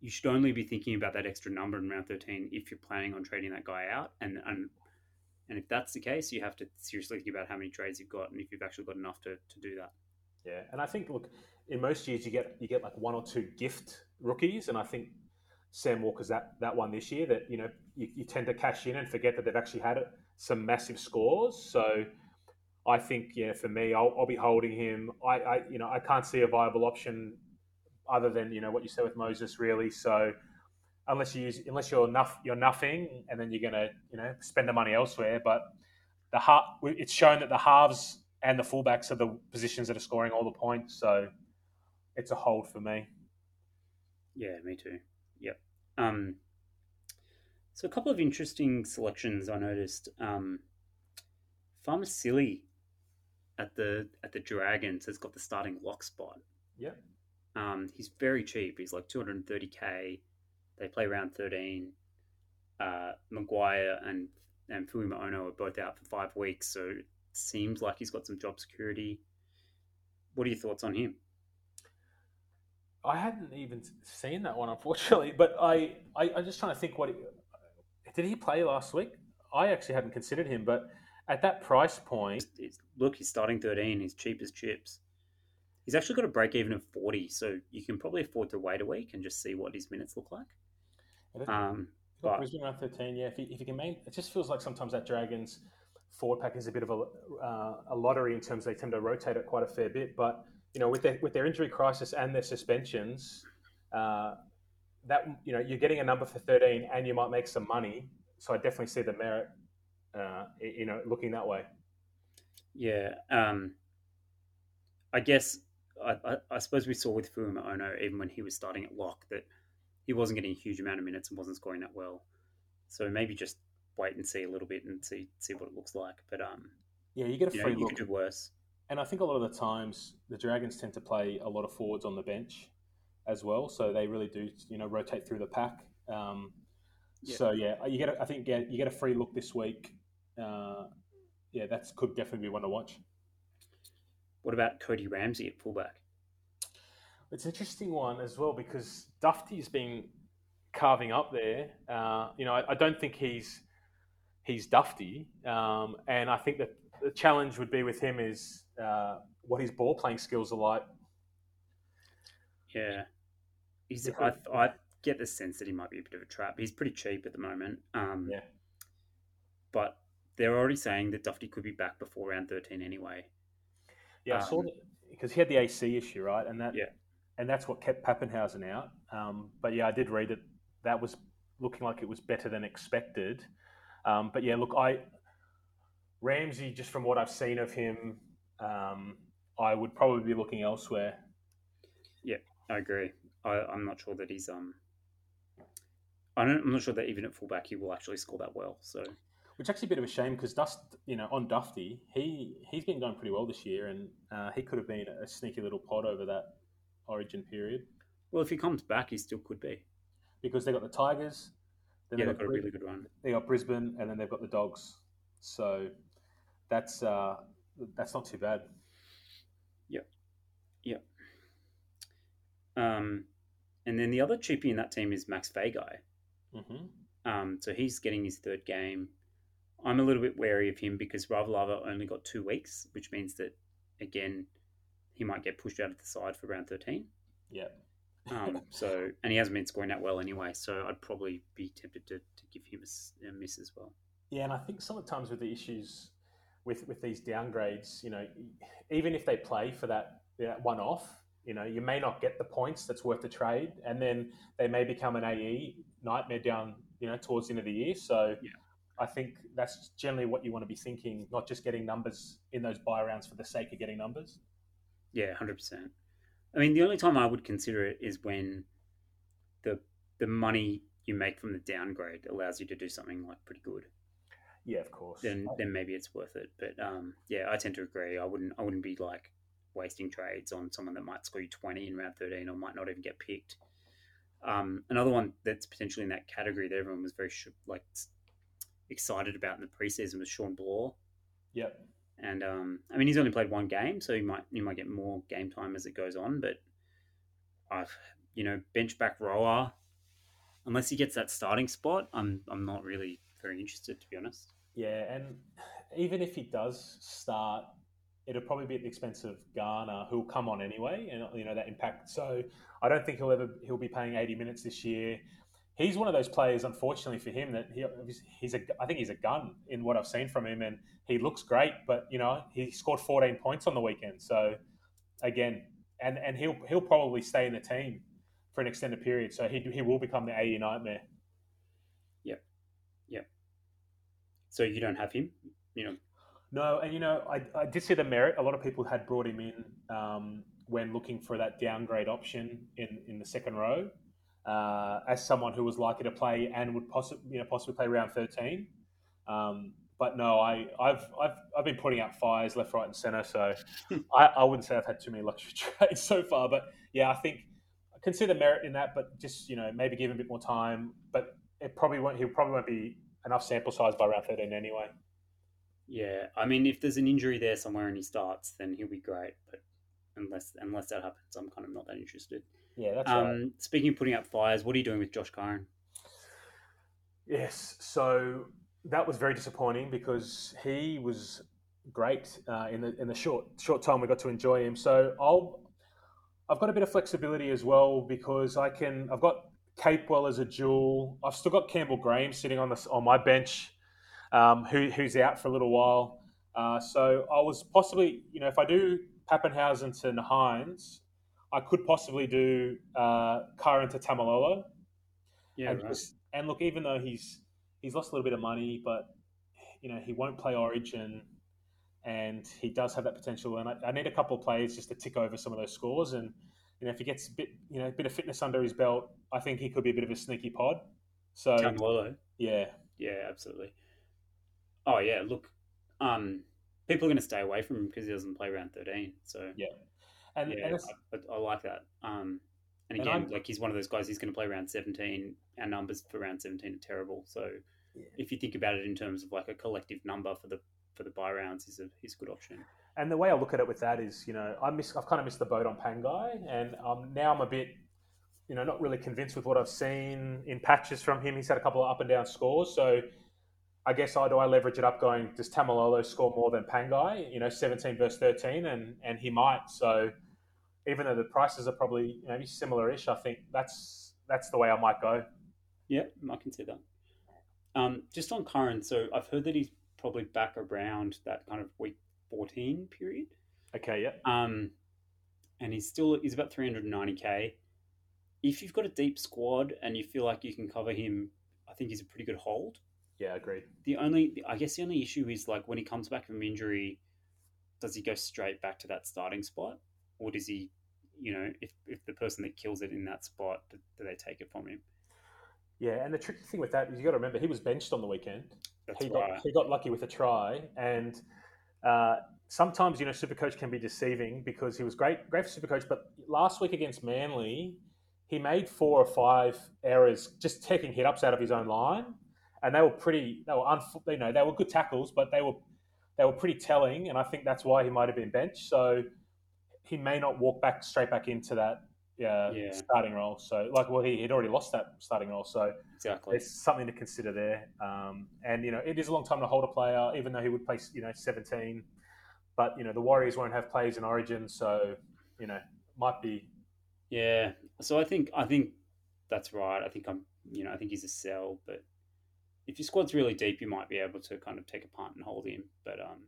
you should only be thinking about that extra number in round 13 if you're planning on trading that guy out. And and and if that's the case, you have to seriously think about how many trades you've got and if you've actually got enough to, to do that. Yeah, and I think look, in most years you get you get like one or two gift rookies, and I think Sam Walker's that that one this year that you know you, you tend to cash in and forget that they've actually had some massive scores. So I think yeah, for me, I'll, I'll be holding him. I, I you know I can't see a viable option other than you know what you said with Moses really. So unless you use unless you're nuff, you're nothing, and then you're gonna you know spend the money elsewhere, but the half, it's shown that the halves and the fullbacks are the positions that are scoring all the points. So it's a hold for me. Yeah, me too. Yep. Um, so a couple of interesting selections I noticed. Um, Faamausili at the at the Dragons has got the starting lock spot. Yep. Um, he's very cheap. He's like 230k. They play round 13. Uh, Maguire and and Fuimaono are both out for five weeks, so it seems like he's got some job security. What are your thoughts on him? I hadn't even seen that one, unfortunately. But I, I, I'm just trying to think what did he play last week? I actually hadn't considered him, but at that price point, It's- it's- look, he's starting 13. He's cheap as chips. He's actually got a break even of 40, so you can probably afford to wait a week and just see what his minutes look like. Um, but Brisbane around 13, yeah. If he, if he can main, it just feels like sometimes that Dragons forward pack is a bit of a, uh, a lottery in terms they tend to rotate it quite a fair bit. But you know, with their with their injury crisis and their suspensions, uh, that you know you're getting a number for 13 and you might make some money. So I definitely see the merit, uh, you know, looking that way. Yeah. Um, I guess I, I, I suppose we saw with Fuimaono, even when he was starting at lock, that he wasn't getting a huge amount of minutes and wasn't scoring that well. So maybe just wait and see a little bit and see see what it looks like. But um, yeah, you get a you free know, you could do worse. And I think a lot of the times the Dragons tend to play a lot of forwards on the bench as well, so they really do you know rotate through the pack. Um, Yeah. So yeah, you get a, I think yeah, you get a free look this week. Uh, yeah, that's could definitely be one to watch. What about Cody Ramsey at fullback? It's an interesting one as well because Dufty's been carving up there. Uh, you know, I, I don't think he's he's Dufty, um, and I think that the challenge would be with him is uh, what his ball playing skills are like. Yeah, he's. I get the sense that he might be a bit of a trap. He's pretty cheap at the moment. Um, Yeah. but they're already saying that Dufty could be back before round thirteen anyway. Yeah, I saw Um, because he had the AC issue, right? And that Yeah. and that's what kept Papenhuyzen out. Um, but yeah, I did read it. That was looking like it was better than expected. Um, but yeah, look, I Ramsey, just from what I've seen of him, um, I would probably be looking elsewhere. Yeah, I agree. I, I'm not sure that he's um. I don't, I'm not sure that even at fullback he will actually score that well. So Which actually a bit of a shame because Dust, you know, on Dufty, he he's been going pretty well this year, and uh, he could have been a sneaky little pod over that Origin period well, if he comes back, he still could be. because they got the Tigers, then Yeah, they they've got, got a really good run. they got Brisbane, and then they've got the Dogs. So that's uh, that's not too bad. Yep, yep. Um, and then the other cheapie in that team is Max Feagai. hmm Um, so he's getting his third game. I'm a little bit wary of him because Ravalawa only got two weeks, which means that again he might get pushed out of the side for round 13. Yeah. Um, [LAUGHS] so and he hasn't been scoring that well anyway. So I'd probably be tempted to, to give him a miss as well. Yeah, and I think sometimes with the issues with with these downgrades, you know, even if they play for that, that one off, you know, you may not get the points that's worth the trade, and then they may become an AE nightmare down, you know, towards the end of the year. So. Yeah. I think that's generally what you want to be thinking, not just getting numbers in those buy rounds for the sake of getting numbers. Yeah, hundred percent. I mean, the only time I would consider it is when the the money you make from the downgrade allows you to do something like pretty good. Yeah, of course. Then then maybe it's worth it. But um, yeah, I tend to agree. I wouldn't I wouldn't be like wasting trades on someone that might score you twenty in round thirteen or might not even get picked. Um, another one that's potentially in that category that everyone was very sh- like excited about in the preseason was Shawn Blore. Yep. And um, I mean, he's only played one game, so you might you might get more game time as it goes on. But I've you know bench back rower, unless he gets that starting spot, I'm I'm not really very interested to be honest. Yeah, and even if he does start, it'll probably be at the expense of Garner, who'll come on anyway, and you know that impact. So I don't think he'll ever he'll be playing eighty minutes this year. He's one of those players, unfortunately for him, that he, he's a I think he's a gun in what I've seen from him, and he looks great. But you know he scored fourteen points on the weekend, so again, and and he'll he'll probably stay in the team for an extended period. So he he will become the eighty nightmare. Yep, yep. So you don't have him, you know. No, and you know, I, I did see the merit. A lot of people had brought him in um, when looking for that downgrade option in, in the second row uh, as someone who was likely to play and would possibly you know possibly play round thirteen. Um, but no, I, I've, I've I've been putting out fires left, right, and centre. So [LAUGHS] I, I wouldn't say I've had too many luxury [LAUGHS] trades so far. But yeah, I think I can see the merit in that. But just you know maybe give him a bit more time. But it probably won't. He probably won't be enough sample size by round thirteen anyway. Yeah, I mean, if there's an injury there somewhere and he starts, then he'll be great. But unless unless that happens, I'm kind of not that interested. Yeah, that's Um, right. Speaking of putting out fires, what are you doing with Josh Curran? Yes, so that was very disappointing because he was great uh, in the in the short short time we got to enjoy him. So I'll I've got a bit of flexibility as well because I can I've got Capewell as a dual. I've still got Campbell Graham sitting on the on my bench, um, who, who's out for a little while. Uh, so I was possibly you know if I do Papenhuyzen to Hynes, I could possibly do uh, Curran to Taumalolo Yeah, and, right. just- and look, even though he's he's lost a little bit of money, but you know he won't play Origin, and he does have that potential. And I, I need a couple of players just to tick over some of those scores. And you know if he gets a bit you know a bit of fitness under his belt, I think he could be a bit of a sneaky pod. So Taumalolo. yeah, Yeah, absolutely. Oh yeah, look, um, people are going to stay away from him because he doesn't play round thirteen. So Yeah. and, yeah, and I, I, like that. Um, and And again, I'm- like he's one of those guys. He's going to play round seventeen. Our numbers for round seventeen are terrible. So Yeah. if you think about it in terms of like a collective number for the for the buy rounds, he's a he's a good option. And the way I look at it with that is, you know, I miss, I've kind of missed the boat on Pangai, and um, now I'm a bit, you know, not really convinced with what I've seen in patches from him. He's had a couple of up and down scores, so I guess I do I leverage it up, going does Taumalolo score more than Pangai? You know, 17 versus 13, and and he might. So even though the prices are probably maybe similar-ish, I think that's that's the way I might go. Yeah, I can see that. Um, just on Curran, so I've heard that he's probably back around that kind of week fourteen period. Okay, yeah, Um, and he's still he's about 390k. If you've got a deep squad and you feel like you can cover him, I think he's a pretty good hold. Yeah, agreed. The only I guess the only issue is like when he comes back from injury, does he go straight back to that starting spot, or does he, you know, if if the person that kills it in that spot, do, do they take it from him? Yeah, and the tricky thing with that is you got to remember he was benched on the weekend. That's he right. got he got lucky with a try, and uh, sometimes you know Supercoach can be deceiving because he was great great for Supercoach, but last week against Manly, he made four or five errors just taking hit ups out of his own line, and they were pretty they were unf- you know they were good tackles, but they were they were pretty telling, and I think that's why he might have been benched. So he may not walk back straight back into that. Uh, Yeah. starting role. So, like, well, he had already lost that starting role. So, Exactly. there's something to consider there. Um, and you know, it is a long time to hold a player, even though he would play, you know, 17. But you know, the Warriors won't have players in Origin, so you know, might be. Yeah. So I think I think that's right. I think I'm you know I think he's a sell, but if your squad's really deep, you might be able to kind of take a punt and hold him. But um,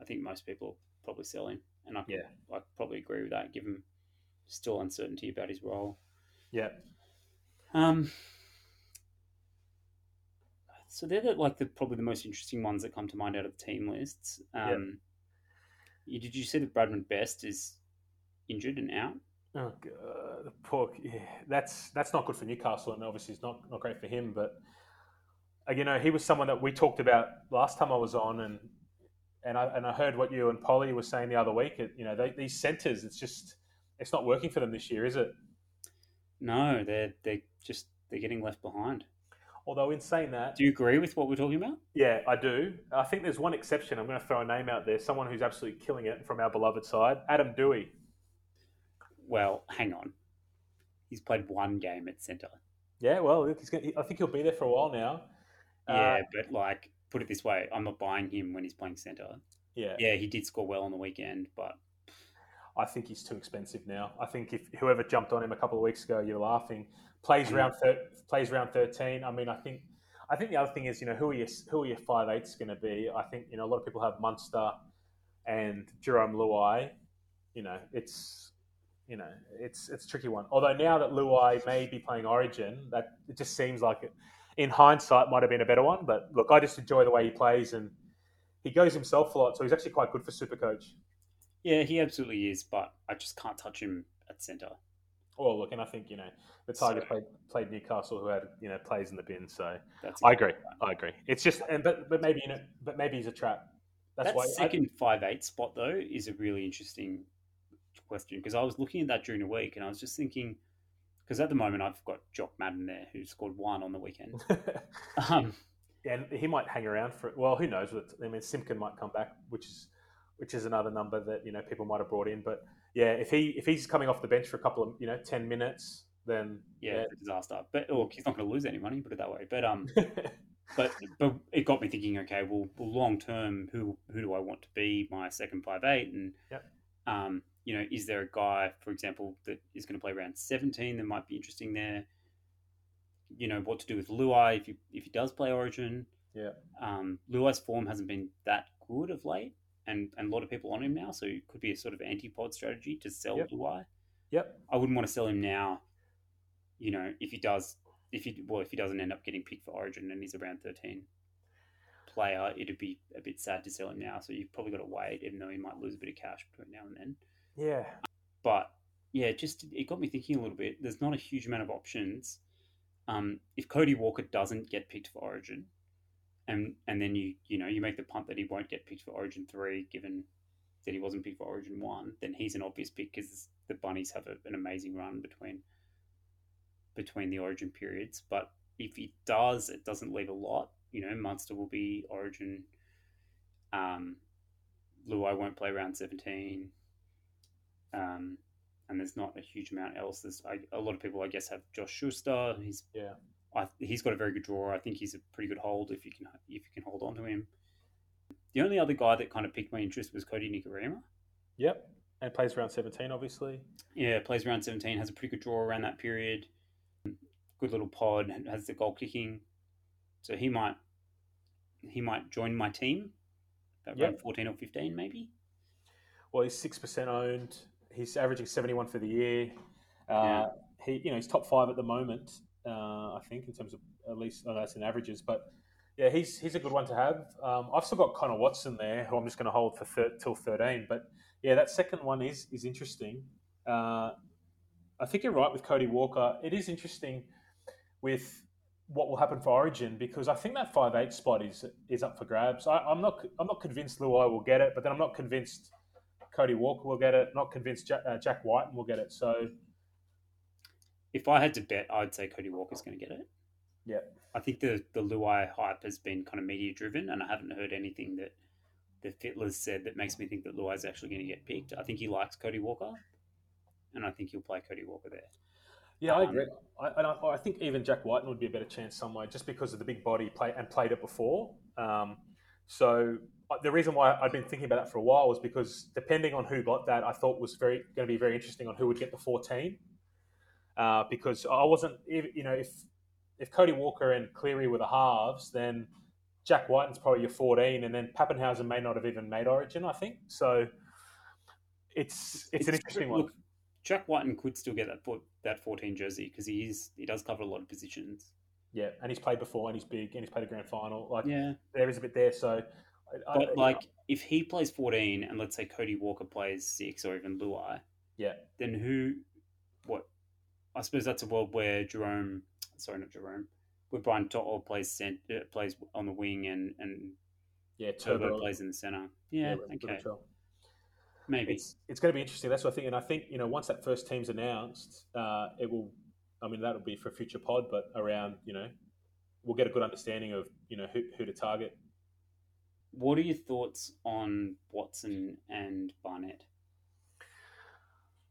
I think most people probably sell him, and I Yeah. I probably agree with that. Given still uncertainty about his role. Yeah, Um. So they're the, like the probably the most interesting ones that come to mind out of the team lists. Um, you, did you see that Bradman Best is injured and out? Oh god, poor. Yeah, that's that's not good for Newcastle, and obviously it's not not great for him. But Uh, you know, he was someone that we talked about last time I was on, and and I and I heard what you and Polly were saying the other week. It, you know, they, these centres, it's just it's not working for them this year, is it? No, they're they're just they're getting left behind. Although in saying that, Do you agree with what we're talking about? Yeah, I do. I think there's one exception. I'm going to throw a name out there. Someone who's absolutely killing it from our beloved side, Adam Doueihi. Well, hang on. He's played one game at centre. Yeah, well, I think he'll be there for a while now. Yeah, Uh, but like, put it this way, I'm not buying him when he's playing centre. yeah, Yeah, he did score well on the weekend, but I think he's too expensive now. I think if whoever jumped on him a couple of weeks ago, you're laughing. Plays Mm. round thir- plays round 13. I mean, I think I think the other thing is, you know, who are your who are your five eights going to be? I think you know a lot of people have Munster and Jarome Luai. You know, it's you know it's it's a tricky one. Although now that Luai may be playing Origin, that it just seems like it. In hindsight, might have been a better one. But look, I just enjoy the way he plays and he goes himself a lot, so he's actually quite good for Super Coach. yeah, he absolutely is. But I just can't touch him at centre. Well, look, and I think you know the Tigers So- played played Newcastle, who had you know plays in the bin. So I agree, I agree. It's just, and but but maybe you know, but maybe he's a trap. That's that why. I- second five eight spot though is a really interesting question because I was looking at that during the week and I was just thinking because at the moment I've got Jock Madden there who scored one on the weekend. [LAUGHS] Um, and he might hang around for. it. Well, who knows? I mean, Simpkin might come back, which is which is another number that you know people might have brought in. But yeah, if he if he's coming off the bench for a couple of you know ten minutes, then yeah, it's a disaster. But look, he's not going to lose any money, put it that way. But um, [LAUGHS] but but it got me thinking. Okay, well, well long term, who who do I want to be my second five eight? And Yep. um, you know, is there a guy, for example, that is going to play around seventeen that might be interesting there? You know, what to do with Luai if he if he does play Origin? Yeah. Um, Luai's form hasn't been that good of late, and and a lot of people on him now, so it could be a sort of anti-pod strategy to sell Yep. Luai. Yep. I wouldn't want to sell him now. You know, if he does, if he well if he doesn't end up getting picked for Origin and he's around thirteen player, it'd be a bit sad to sell him now. So you've probably got to wait, even though he might lose a bit of cash between now and then. Yeah. But yeah, just it got me thinking a little bit. There's not a huge amount of options. Um, if Cody Walker doesn't get picked for Origin, and and then you you know you make the punt that he won't get picked for Origin three, given that he wasn't picked for Origin one, then he's an obvious pick because the Bunnies have a, an amazing run between between the Origin periods. But if he does, it doesn't leave a lot. You know, Munster will be Origin. Um, Luai won't play round seventeen. Um, and there's not a huge amount else. There's I, a lot of people, I guess, have Josh Schuster. He's Yeah. I, he's got a very good draw. I think he's a pretty good hold if you can if you can hold on to him. The only other guy that kind of piqued my interest was Kodi Nikorima. Yep. And plays around 17, obviously. Yeah, plays around 17, has a pretty good draw around that period. Good little pod, has the goal kicking. So he might he might join my team at Yep. around 14 or 15 maybe. Well, he's 6% owned. He's averaging 71 for the year. Uh, Yeah. He, you know, he's top five at the moment, uh, I think, in terms of at least, oh, that's in averages. But yeah, he's he's a good one to have. Um, I've still got Connor Watson there, who I'm just going to hold for thir- till 13. But yeah, that second one is is interesting. Uh, I think you're right with Cody Walker. It is interesting with what will happen for Origin because I think that five eight spot is is up for grabs. I, I'm not I'm not convinced Luai will get it, but then I'm not convinced Cody Walker will get it. Not convinced Jack, uh, Jack Wighton will get it. So If I had to bet, I'd say Cody Walker's going to get it. yeah, I think the the Luai hype has been kind of media driven, and I haven't heard anything that the Fittler's said that makes me think that Luai's actually going to get picked. I think he likes Cody Walker, and I think he'll play Cody Walker there. yeah, I Um, agree. I, and I, I think even Jack White would be a better chance somewhere just because of the big body play and played it before. Um, so the reason why I'd been thinking about that for a while was because depending on who got that, I thought was very going to be very interesting on who would get the 14. Uh, because I wasn't, you know, if if Cody Walker and Cleary were the halves, then Jack Wighton's probably your 14, and then Papenhuyzen may not have even made Origin. I think so. It's it's, an interesting one. Jack Whiten could still get that that fourteen jersey because he is he does cover a lot of positions. Yeah, and he's played before, and he's big, and he's played a grand final. Like Yeah, there is a bit there. So, I- I- but like if he plays fourteen, and let's say Cody Walker plays six, or even Luai, yeah, then who? What? I suppose that's a world where Jarome, sorry, not Jarome, where Brian To'o plays cent, uh, plays on the wing, and and yeah, Turbo Turbo plays in the center. Yeah, with okay, maybe. It's it's going to be interesting. That's what I think, and I think you know once that first team's announced, uh, it will. I mean, that'll be for a future pod, but around you know, we'll get a good understanding of you know who, who to target. What are your thoughts on Watson and Barnett?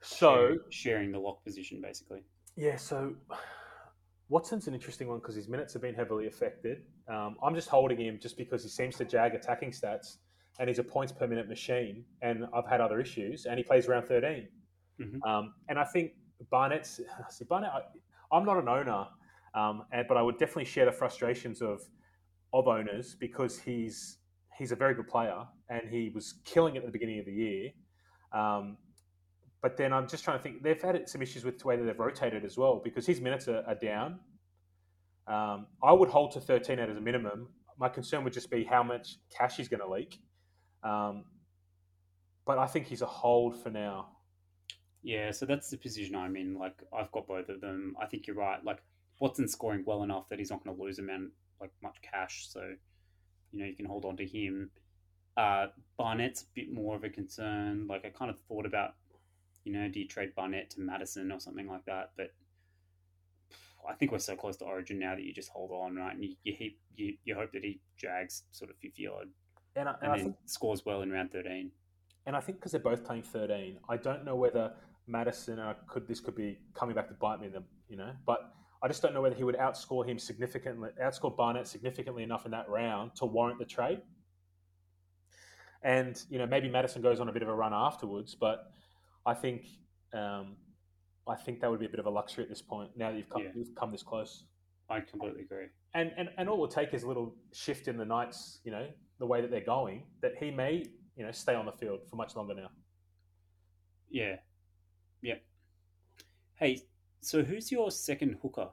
So Sharing- sharing the lock position, basically. Yeah, so Watson's an interesting one because his minutes have been heavily affected. Um, I'm just holding him just because he seems to jag attacking stats and he's a points per minute machine. And I've had other issues, and he plays around 13. Mhm. Um, and I think Barnett's, [SIGHS] see, Barnett, I, I'm not an owner, um, and, but I would definitely share the frustrations of of owners because he's he's a very good player and he was killing it at the beginning of the year. Um, but then I'm just trying to think. They've had some issues with the way that they've rotated as well because his minutes are, are down. Um, I would hold to 13 as a minimum. My concern would just be how much cash he's going to leak. Um, but I think he's a hold for now. Yeah, so that's the position I'm in. Like I've got both of them. I think you're right. Like Watson's scoring well enough that he's not going to lose amount like much cash, so you know you can hold on to him. Uh, Barnett's a bit more of a concern. Like I kind of thought about, you know, do you trade Barnett to Madison or something like that? But I think we're so close to Origin now that you just hold on, right? And you you, heap, you, you hope that he drags sort of fifty odd And I, and and think scores well in round thirteen. and I think because they're both playing 13, I don't know whether Madison uh, could this could be coming back to bite me, in the, you know. But I just don't know whether he would outscore him significantly, outscore Barnett significantly enough in that round to warrant the trade. And you know, maybe Madison goes on a bit of a run afterwards, but I think um, I think that would be a bit of a luxury at this point. Now that you've come, Yeah. you've come this close, I completely agree. and, and and all it will take is a little shift in the Knights, you know, the way that they're going, that he may you know stay on the field for much longer now. Yeah. Yep. Hey, so who's your second hooker?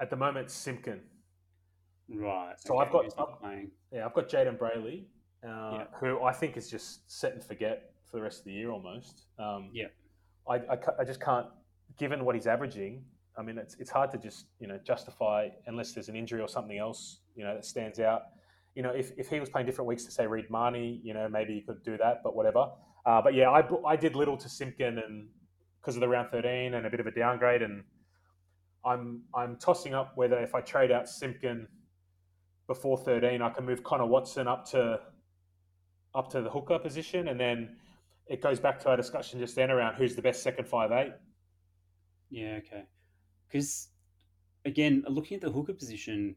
At the moment, Simpkin. Right. So I've got- I've- playing. Yeah, I've got Jayden Brailey, uh, Yeah. who I think is just set and forget for the rest of the year almost. Um, Yeah. I, I, I just can't, given what he's averaging, I mean, it's, it's hard to just, you know, justify unless there's an injury or something else, you know, that stands out. You know, if, if he was playing different weeks to say Reed Mahoney, you know, maybe you could do that, but whatever. Uh, but yeah, I, I did little to Simpkin and because of the round 13 and a bit of a downgrade. And I'm, I'm tossing up whether if I trade out Simpkin before 13, I can move Connor Watson up to up to the hooker position, and then it goes back to our discussion just then around who's the best second five eight. Yeah, okay. Because again, looking at the hooker position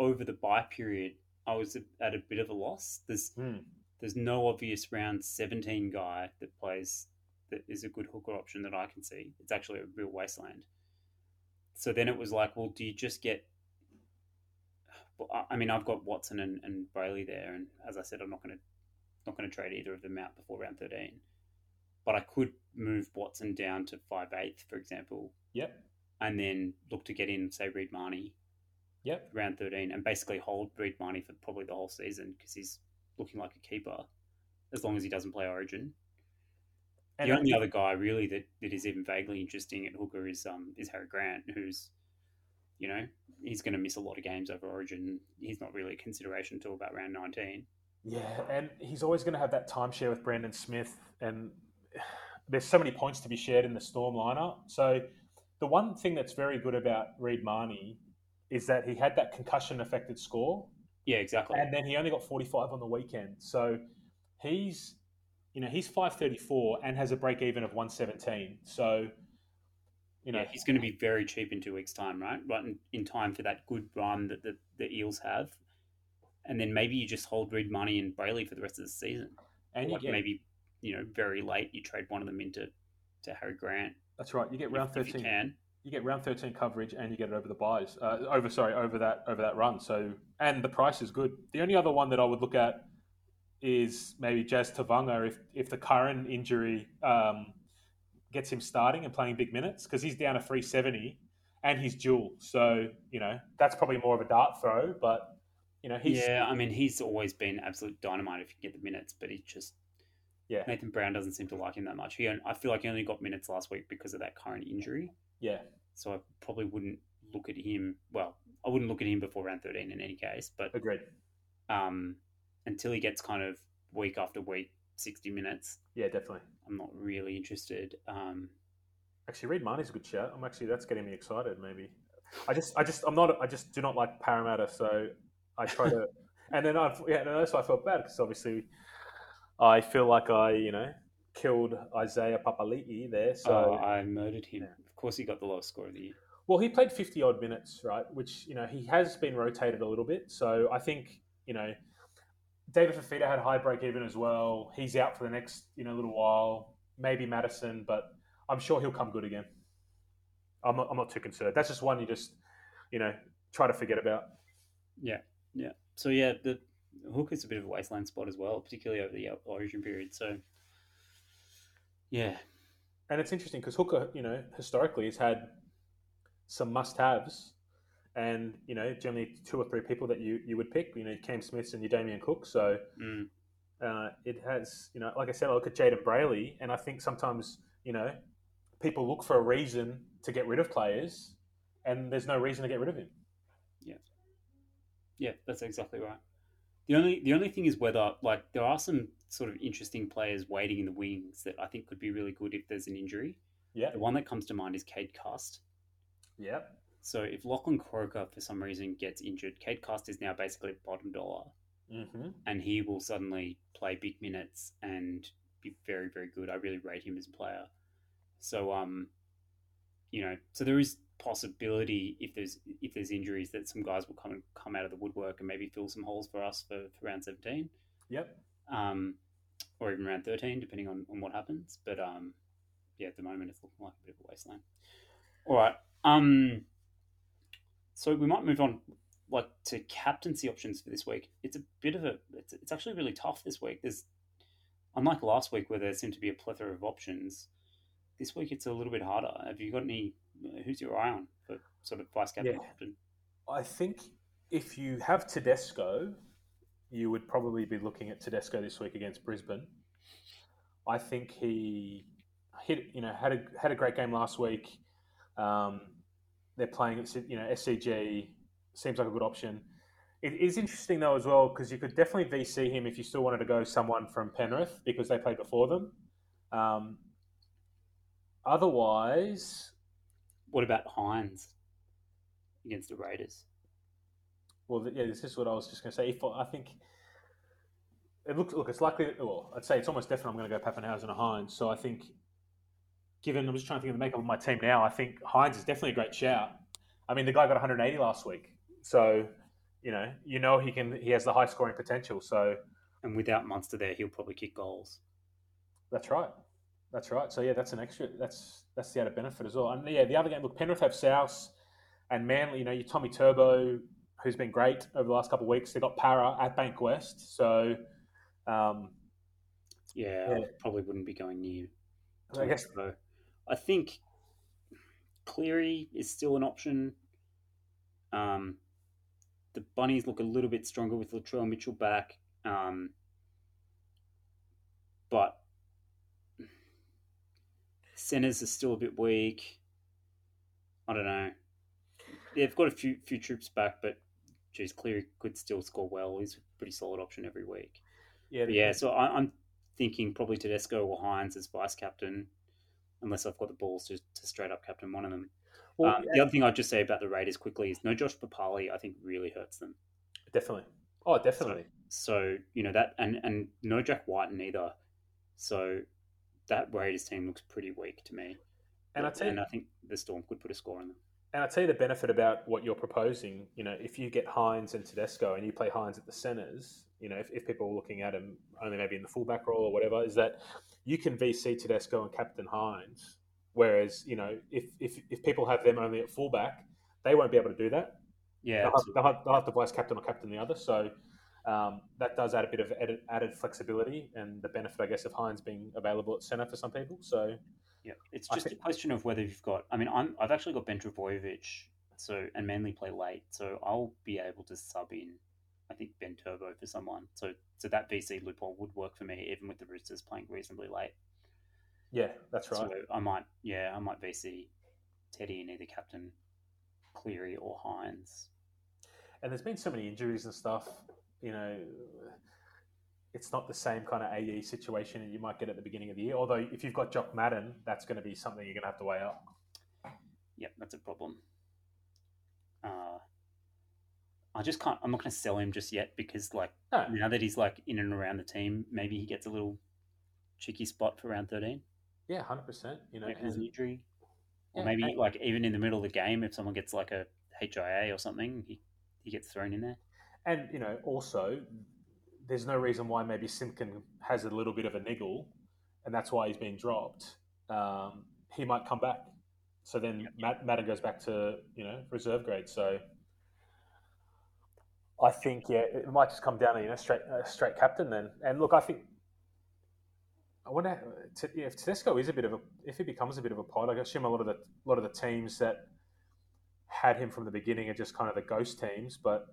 over the buy period, I was at a bit of a loss. There's Hmm. there's no obvious round 17 guy that plays that is a good hooker option that I can see. It's actually a real wasteland. So then it was like, well, do you just get? Well, I- mean, I've got Watson and, and Brailey there, and as I said, I'm not going to not going to trade either of them out before round 13. But I could move Watson down to five eighth, for example, Yep. and then look to get in, say, Reed Mahoney Yep. round 13 and basically hold Reed Mahoney for probably the whole season because he's looking like a keeper as long as he doesn't play Origin. And the only other guy really that, that is even vaguely interesting at hooker is um is Harry Grant, who's you know he's going to miss a lot of games over Origin. He's not really a consideration until about round 19. yeah, and he's always going to have that timeshare with Brandon Smith, and there's so many points to be shared in the Storm lineup. So the one thing that's very good about Reed Mahoney is that he had that concussion affected score, Yeah, exactly. and then he only got 45 on the weekend. So he's, you know, he's 534 and has a break even of 117. So, you know, yeah, he's going to be very cheap in two weeks' time, right? Right in, in time for that good run that the, the Eels have. And then maybe you just hold Reed Mahoney and Brailey for the rest of the season. and you Like get, maybe, you know, very late you trade one of them into to Harry Grant that's right. You get round if, if you 13. can. you get round 13 coverage and you get it over the buys uh, over sorry over that over that run so and the price is good the only other one that i would look at is maybe jazz Tevaga if if the Curran injury um, gets him starting and playing big minutes because he's down to 370 and he's dual so you know that's probably more of a dart throw but you know he's yeah, I mean, he's always been absolute dynamite if you get the minutes, but he just Yeah. Nathan Brown doesn't seem to like him that much. He, I feel like he only got minutes last week because of that Curran injury, yeah so I probably wouldn't look at him. Well, I wouldn't look at him before round thirteen in any case, but agreed um, until he gets kind of week after week, sixty minutes, yeah definitely I'm not really interested. Um, Actually, Reed Mahoney's a good shout. I'm actually that's getting me excited. Maybe I just I just I'm not I just do not like Parramatta, so I try to. [LAUGHS] and then I've, yeah, no, that's why I felt bad because obviously I feel like I you know killed Isaiah Papali'i there. So so I murdered him. Yeah. Of course, he got the lowest score of the year. well, he played 50 odd minutes, right? Which you know he has been rotated a little bit. So I think you know David Fifita had a high break even as well. He's out for the next you know little while. Maybe Madison, but I'm sure he'll come good again. I'm not, I'm not too concerned. That's just one you just you know try to forget about. Yeah, yeah. So yeah, the hook is a bit of a wasteland spot as well, particularly over the origin period. So yeah, And it's interesting because Hooker, you know, historically has had some must-haves, and you know, generally two or three people that you you would pick. You know, Cam Smiths and your Damien Cook. So mm, uh, it has, you know, like I said, I look at Jayden Brailey, and I think sometimes, you know, people look for a reason to get rid of players, and there's no reason to get rid of him. yeah, yeah, that's exactly right. The only the only thing is whether like there are some sort of interesting players waiting in the wings that I think could be really good if there's an injury. Yeah, The one that comes to mind is Cade Cust. yeah, So if Lachlan Croker for some reason gets injured, Cade Cust is now basically bottom dollar. mm-hmm. and he will suddenly play big minutes and be very very good. I really rate him as a player. So um, you know, so there is possibility if there's if there's injuries that some guys will come come out of the woodwork and maybe fill some holes for us for, for round seventeen, yep. um, or even round thirteen, depending on, on what happens. But um, yeah, at the moment it's looking like a bit of a wasteland. All right. Um, so we might move on like to captaincy options for this week. It's a bit of a it's, it's actually really tough this week. There's unlike last week where there seemed to be a plethora of options. This week it's a little bit harder. Have you got any? Who's your eye on for sort of vice captain. Yeah. captain. I think if you have Tedesco, you would probably be looking at Tedesco this week against Brisbane. I think he hit, you know, had a had a great game last week. Um, they're playing at, you know, SCG seems like a good option. It is interesting though as well because you could definitely VC him if you still wanted to go someone from Penrith because they played before them. Um, otherwise, What about Hynes against the Raiders? Well, yeah, this is what I was just going to say. If I think it looks, look, it's likely. Well, I'd say it's almost definite. I'm going to go Papenhuyzen or Hynes. So I think, given I'm just trying to think of the makeup of my team now, I think Hynes is definitely a great shout. I mean, the guy got 180 last week, so you know, you know, he can. He has the high scoring potential. So And without Munster there, he'll probably kick goals. that's right. That's right. So yeah, that's an extra. That's that's the added benefit as well. And yeah, the other game. Look, Penrith have South and Manly. You know, you Tommy Turbo, who's been great over the last couple of weeks. They got Para at Bankwest. So. Um, Yeah, Yeah. I probably wouldn't be going near. I guess Turbo. I think Cleary is still an option. Um, the Bunnies look a little bit stronger with Latrell Mitchell back, um, but centers are still a bit weak. I don't know. They've got a few few troops back, but geez, Cleary could still score well. He's a pretty solid option every week. yeah, yeah, so I, I'm thinking probably Tedesco or Hynes as vice captain, unless I've got the balls to, to straight up captain one of them. Well, um, The other thing I'd just say about the Raiders quickly is no Josh Papalii, I think really hurts them. definitely. Oh, definitely. So you know that, and and no Jack Wighton either. So that Raiders team looks pretty weak to me. and I tell you, and I think the Storm could put a score on them. and I tell you the benefit about what you're proposing. You know, if you get Hynes and Tedesco and you play Hynes at the centres, you know, if, if people are looking at him only maybe in the fullback role or whatever, is that you can VC Tedesco and captain Hynes. Whereas, you know, if if if people have them only at fullback, they won't be able to do that. Yeah, they'll, have, they'll, have, they'll have to vice captain or captain the other. So um, that does add a bit of added, added flexibility and the benefit, I guess, of Hynes being available at centre for some people. So Yeah, it's just think- a question of whether you've got. I mean, I'm I've actually got Ben Trbojevic, so and Manly play late, so I'll be able to sub in. I think Ben Turbo for someone, so so that VC loophole would work for me, even with the Roosters playing reasonably late. yeah, that's right. So I might, yeah, I might VC Teddy in either captain Cleary or Hynes. and there's been so many injuries and stuff. You know, it's not the same kind of AE situation you might get at the beginning of the year. Although if you've got Jock Madden, that's going to be something you're going to have to weigh up. Yep, that's a problem. Uh, I just can't. I'm not going to sell him just yet because, like, No, now that he's like in and around the team, maybe he gets a little cheeky spot for round 13. yeah, hundred percent. You know, Maybe there's an and, injury, or Yeah, maybe and- like even in the middle of the game, if someone gets like a HIA or something, he he gets thrown in there. and you know, also, there's no reason why maybe Simpkin has a little bit of a niggle, and that's why he's been dropped. Um, he might come back. So then Matt, Madden goes back to you know reserve grade. So I think yeah, it might just come down to you know straight uh, straight captain then. And look, I think I wonder yeah, if Tedesco is a bit of a if he becomes a bit of a pod. I assume a lot of the a lot of the teams that had him from the beginning are just kind of the ghost teams, but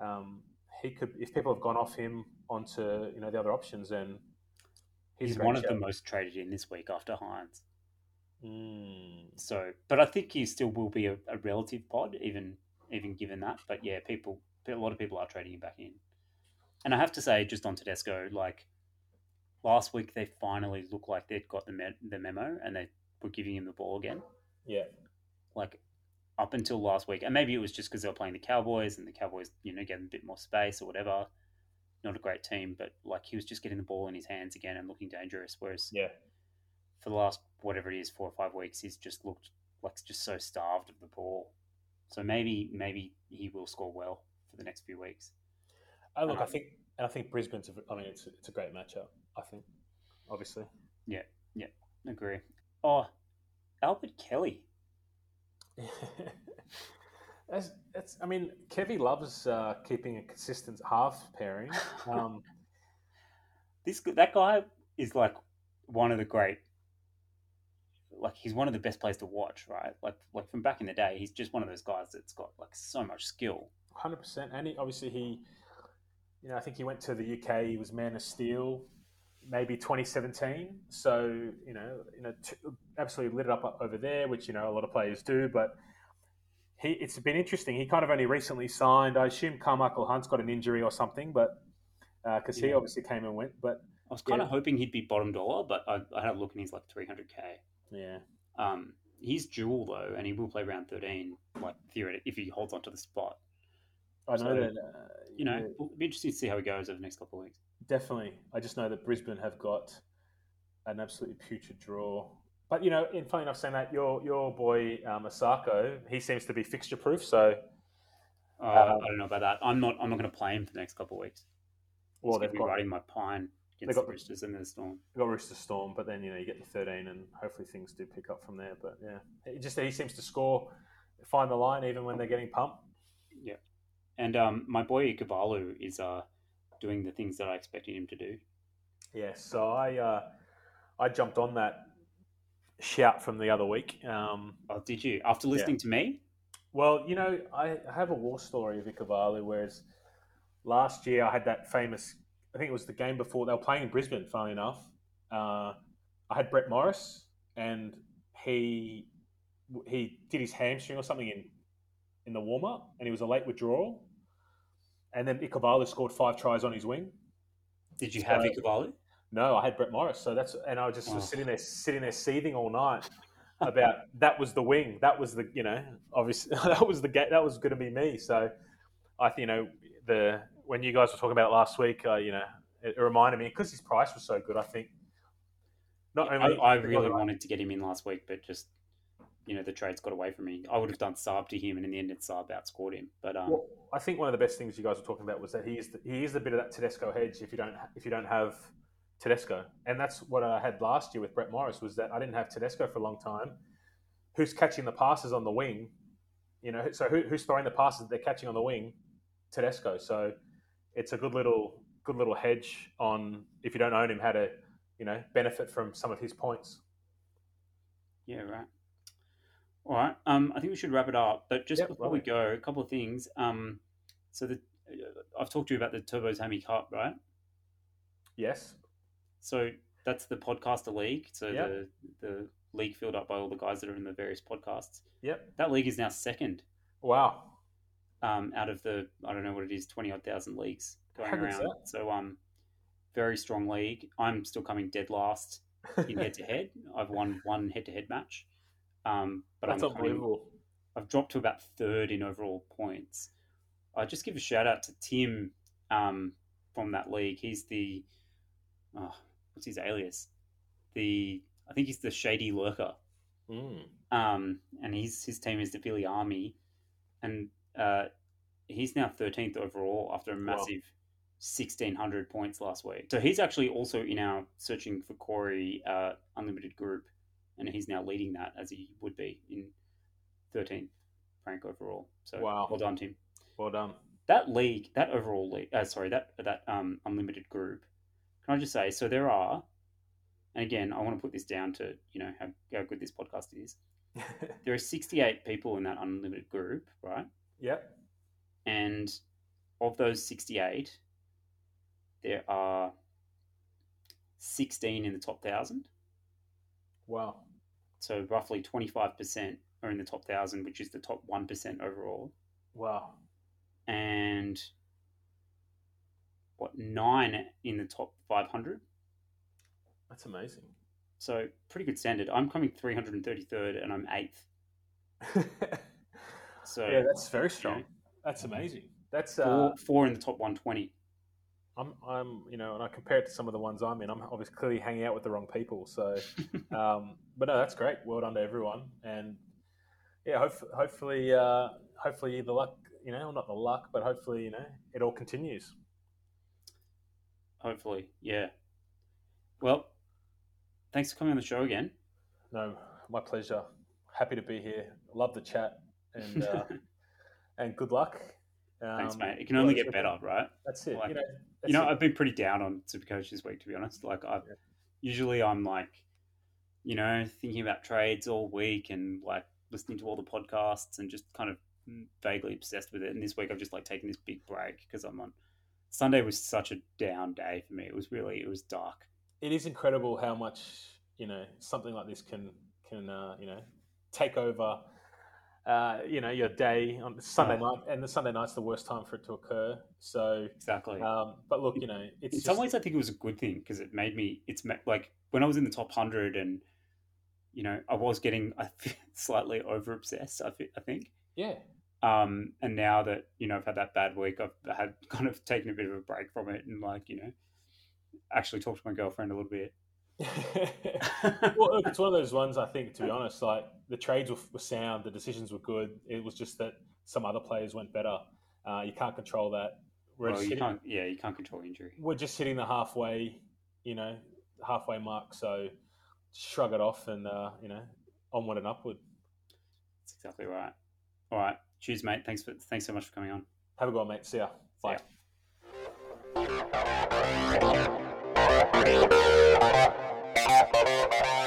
um, he could if people have gone off him onto you know the other options, then He's, great one of the most traded in this week after Hynes. Mm. So, but I think he still will be a, a relative pod, even even given that. But yeah, people, a lot of people are trading him back in. And I have to say, just on Tedesco, like last week, they finally looked like they'd got the me- the memo and they were giving him the ball again. Yeah, Like up until last week, and maybe it was just because they were playing the Cowboys and the Cowboys, you know, getting a bit more space or whatever. Not a great team, but like he was just getting the ball in his hands again and looking dangerous. Whereas yeah. for the last whatever it is, four or five weeks, he's just looked like just so starved of the ball. So maybe maybe he will score well for the next few weeks. Oh, look, I Um, think and I think Brisbane's. A, I mean, it's a, it's a great matchup. I think, obviously. Yeah, yeah, agree. Oh, Albert Kelly. [LAUGHS] that's, that's. I mean, Kevy loves uh, keeping a consistent half pairing. Um, [LAUGHS] This that guy is like one of the great like he's one of the best players to watch, right? Like like from back in the day, he's just one of those guys that's got like so much skill. Hundred percent, and he, obviously he, you know, I think he went to the UK. He was Man of Steel, maybe 2017. So you know, you know, t- absolutely lit it up over there, which you know a lot of players do. But he, it's been interesting. He kind of only recently signed. I assume Karmichael Hunt's got an injury or something, but because uh, he obviously came and went. But I was kind Yeah. of hoping he'd be bottom dollar, but I, I had a look and he's like 300k. yeah, Um, he's dual though, and he will play round 13, like theoretically, if he holds onto the spot. I know So, that. Uh, You know, yeah, it'll be interesting to see how he goes over the next couple of weeks. definitely. I just know that Brisbane have got an absolutely putrid draw. But you know, in funny enough, saying that your your boy um, Asako, he seems to be fixture proof. So Uh, Um, I don't know about that. I'm not. I'm not going to play him for the next couple of weeks. well, they've be got riding my pine They against got- the Roosters and the Storm. We've got Rooster Storm, but then you know you get the thirteen, and hopefully things do pick up from there. But yeah, it just he seems to score, find the line even when they're getting pumped. And um, my boy Ikabalu is uh, doing the things that I expected him to do. Yeah, so I uh, I jumped on that shout from the other week. Um, Oh, did you? After listening to me? well, you know, I have a war story of Ikabalu, whereas last year I had that famous. I think it was the game before they were playing in Brisbane. Funnily enough, uh, I had Brett Morris, and he he did his hamstring or something in in the warm up, and he was a late withdrawal. And then Ikabalu scored five tries on his wing. Did you have So- No, I had Brett Morris. So that's and I was just Oh. sitting there, sitting there, seething all night about [LAUGHS] that was the wing. That was the you know obviously [LAUGHS] that was the that was going to be me. So I you know the when you guys were talking about it last week, uh, you know it, it reminded me because his price was so good. I think not I, only I really wanted to get him in last week, but just you know the trades got away from me. I would have done Saab to him, and in the end, it Saab outscored him. But um, Well, I think one of the best things you guys were talking about was that he is the, he is the bit of that Tedesco hedge if you don't if you don't have Tedesco, and that's what I had last year with Brett Morris was that I didn't have Tedesco for a long time. Who's catching the passes on the wing? You know, so who, who's throwing the passes that they're catching on the wing? Tedesco. So it's a good little good little hedge on if you don't own him, how to you know benefit from some of his points. Yeah, right. All right. Um, I think we should wrap it up. But just Yep, before we go, a couple of things. Um, so the uh, I've talked to you about the Turbos Hammy Cup, right? Yes. So that's the podcaster league. So Yep. the the league filled up by all the guys that are in the various podcasts. Yep. That league is now second Wow. um, out of the I don't know what it is, twenty odd thousand leagues going How around. So um, very strong league. I'm still coming dead last in head to head. I've won one head to head match. Um, but That's I'm unbelievable. I've dropped to about third in overall points. I just give a shout out to Tim um, from that league. He's the oh, what's his alias? The I think he's the Shady Lurker, Mm. um, and he's his team is the Philly Army, and uh, he's now thirteenth overall after a Wow. massive sixteen hundred points last week. So he's actually also in our searching for Corey uh, unlimited group, and he's now leading that as he would be in thirteenth rank overall. So Wow. well done, Tim. Well done. That league, that overall league, uh, sorry, that that um, unlimited group. Can I just say, so there are, and again, I want to put this down to you know how, how good this podcast is. [LAUGHS] There are sixty eight people in that unlimited group, right? yep. And of those sixty eight, there are sixteen in the top thousand. Wow. So roughly twenty five percent are in the top thousand, which is the top one percent overall. Wow. and what nine in the top 500 That's amazing. so pretty good standard i'm coming 333rd and i'm eighth [LAUGHS] so yeah, that's very strong. know. That's amazing. That's four, uh, four in the top 120 I'm, I'm, you know, and I compare it to some of the ones I'm in. I'm obviously clearly hanging out with the wrong people. So, [LAUGHS] um, but no, that's great. Well done to everyone. And yeah, hope, hopefully, uh, hopefully the luck, you know, not the luck, but hopefully, you know, it all continues. hopefully yeah well thanks for coming on the show again No, my pleasure. Happy to be here. Love the chat, and uh, [LAUGHS] and good luck. Um, thanks mate it can only get better right That's it. Like, you know, you know it. i've been pretty down on supercoach this week to be honest like i Yeah. usually i'm like you know, thinking about trades all week and like listening to all the podcasts and just kind of vaguely obsessed with it. And this week I've just like taken this big break because I'm on. Sunday was such a down day for me. It was really it was dark. It is incredible how much you know something like this can can uh, you know take over. Uh, you know your day on Sunday night, and the Sunday night's the worst time for it to occur. So exactly. Um, but look, you know, it's in just, some ways I think it was a good thing because it made me. It's like when I was in the top hundred, and you know, I was getting I [LAUGHS] slightly over obsessed. I, I think. Yeah. Um, and now that you know I've had that bad week, I've had [LAUGHS] kind of taken a bit of a break from it, and like you know, actually talked to my girlfriend a little bit. [LAUGHS] well, look, it's one of those ones. I think, to be honest, like the trades were, were sound, the decisions were good. It was just that some other players went better. Uh, you can't control that. We're well, you hitting, can't. Yeah, you can't control injury. We're just hitting the halfway, you know, halfway mark. So shrug it off, and uh, you know, onward and upward. That's exactly right. All right, cheers, mate. Thanks for thanks so much for coming on. Have a good one, mate. See ya. Bye. See ya. Thank you.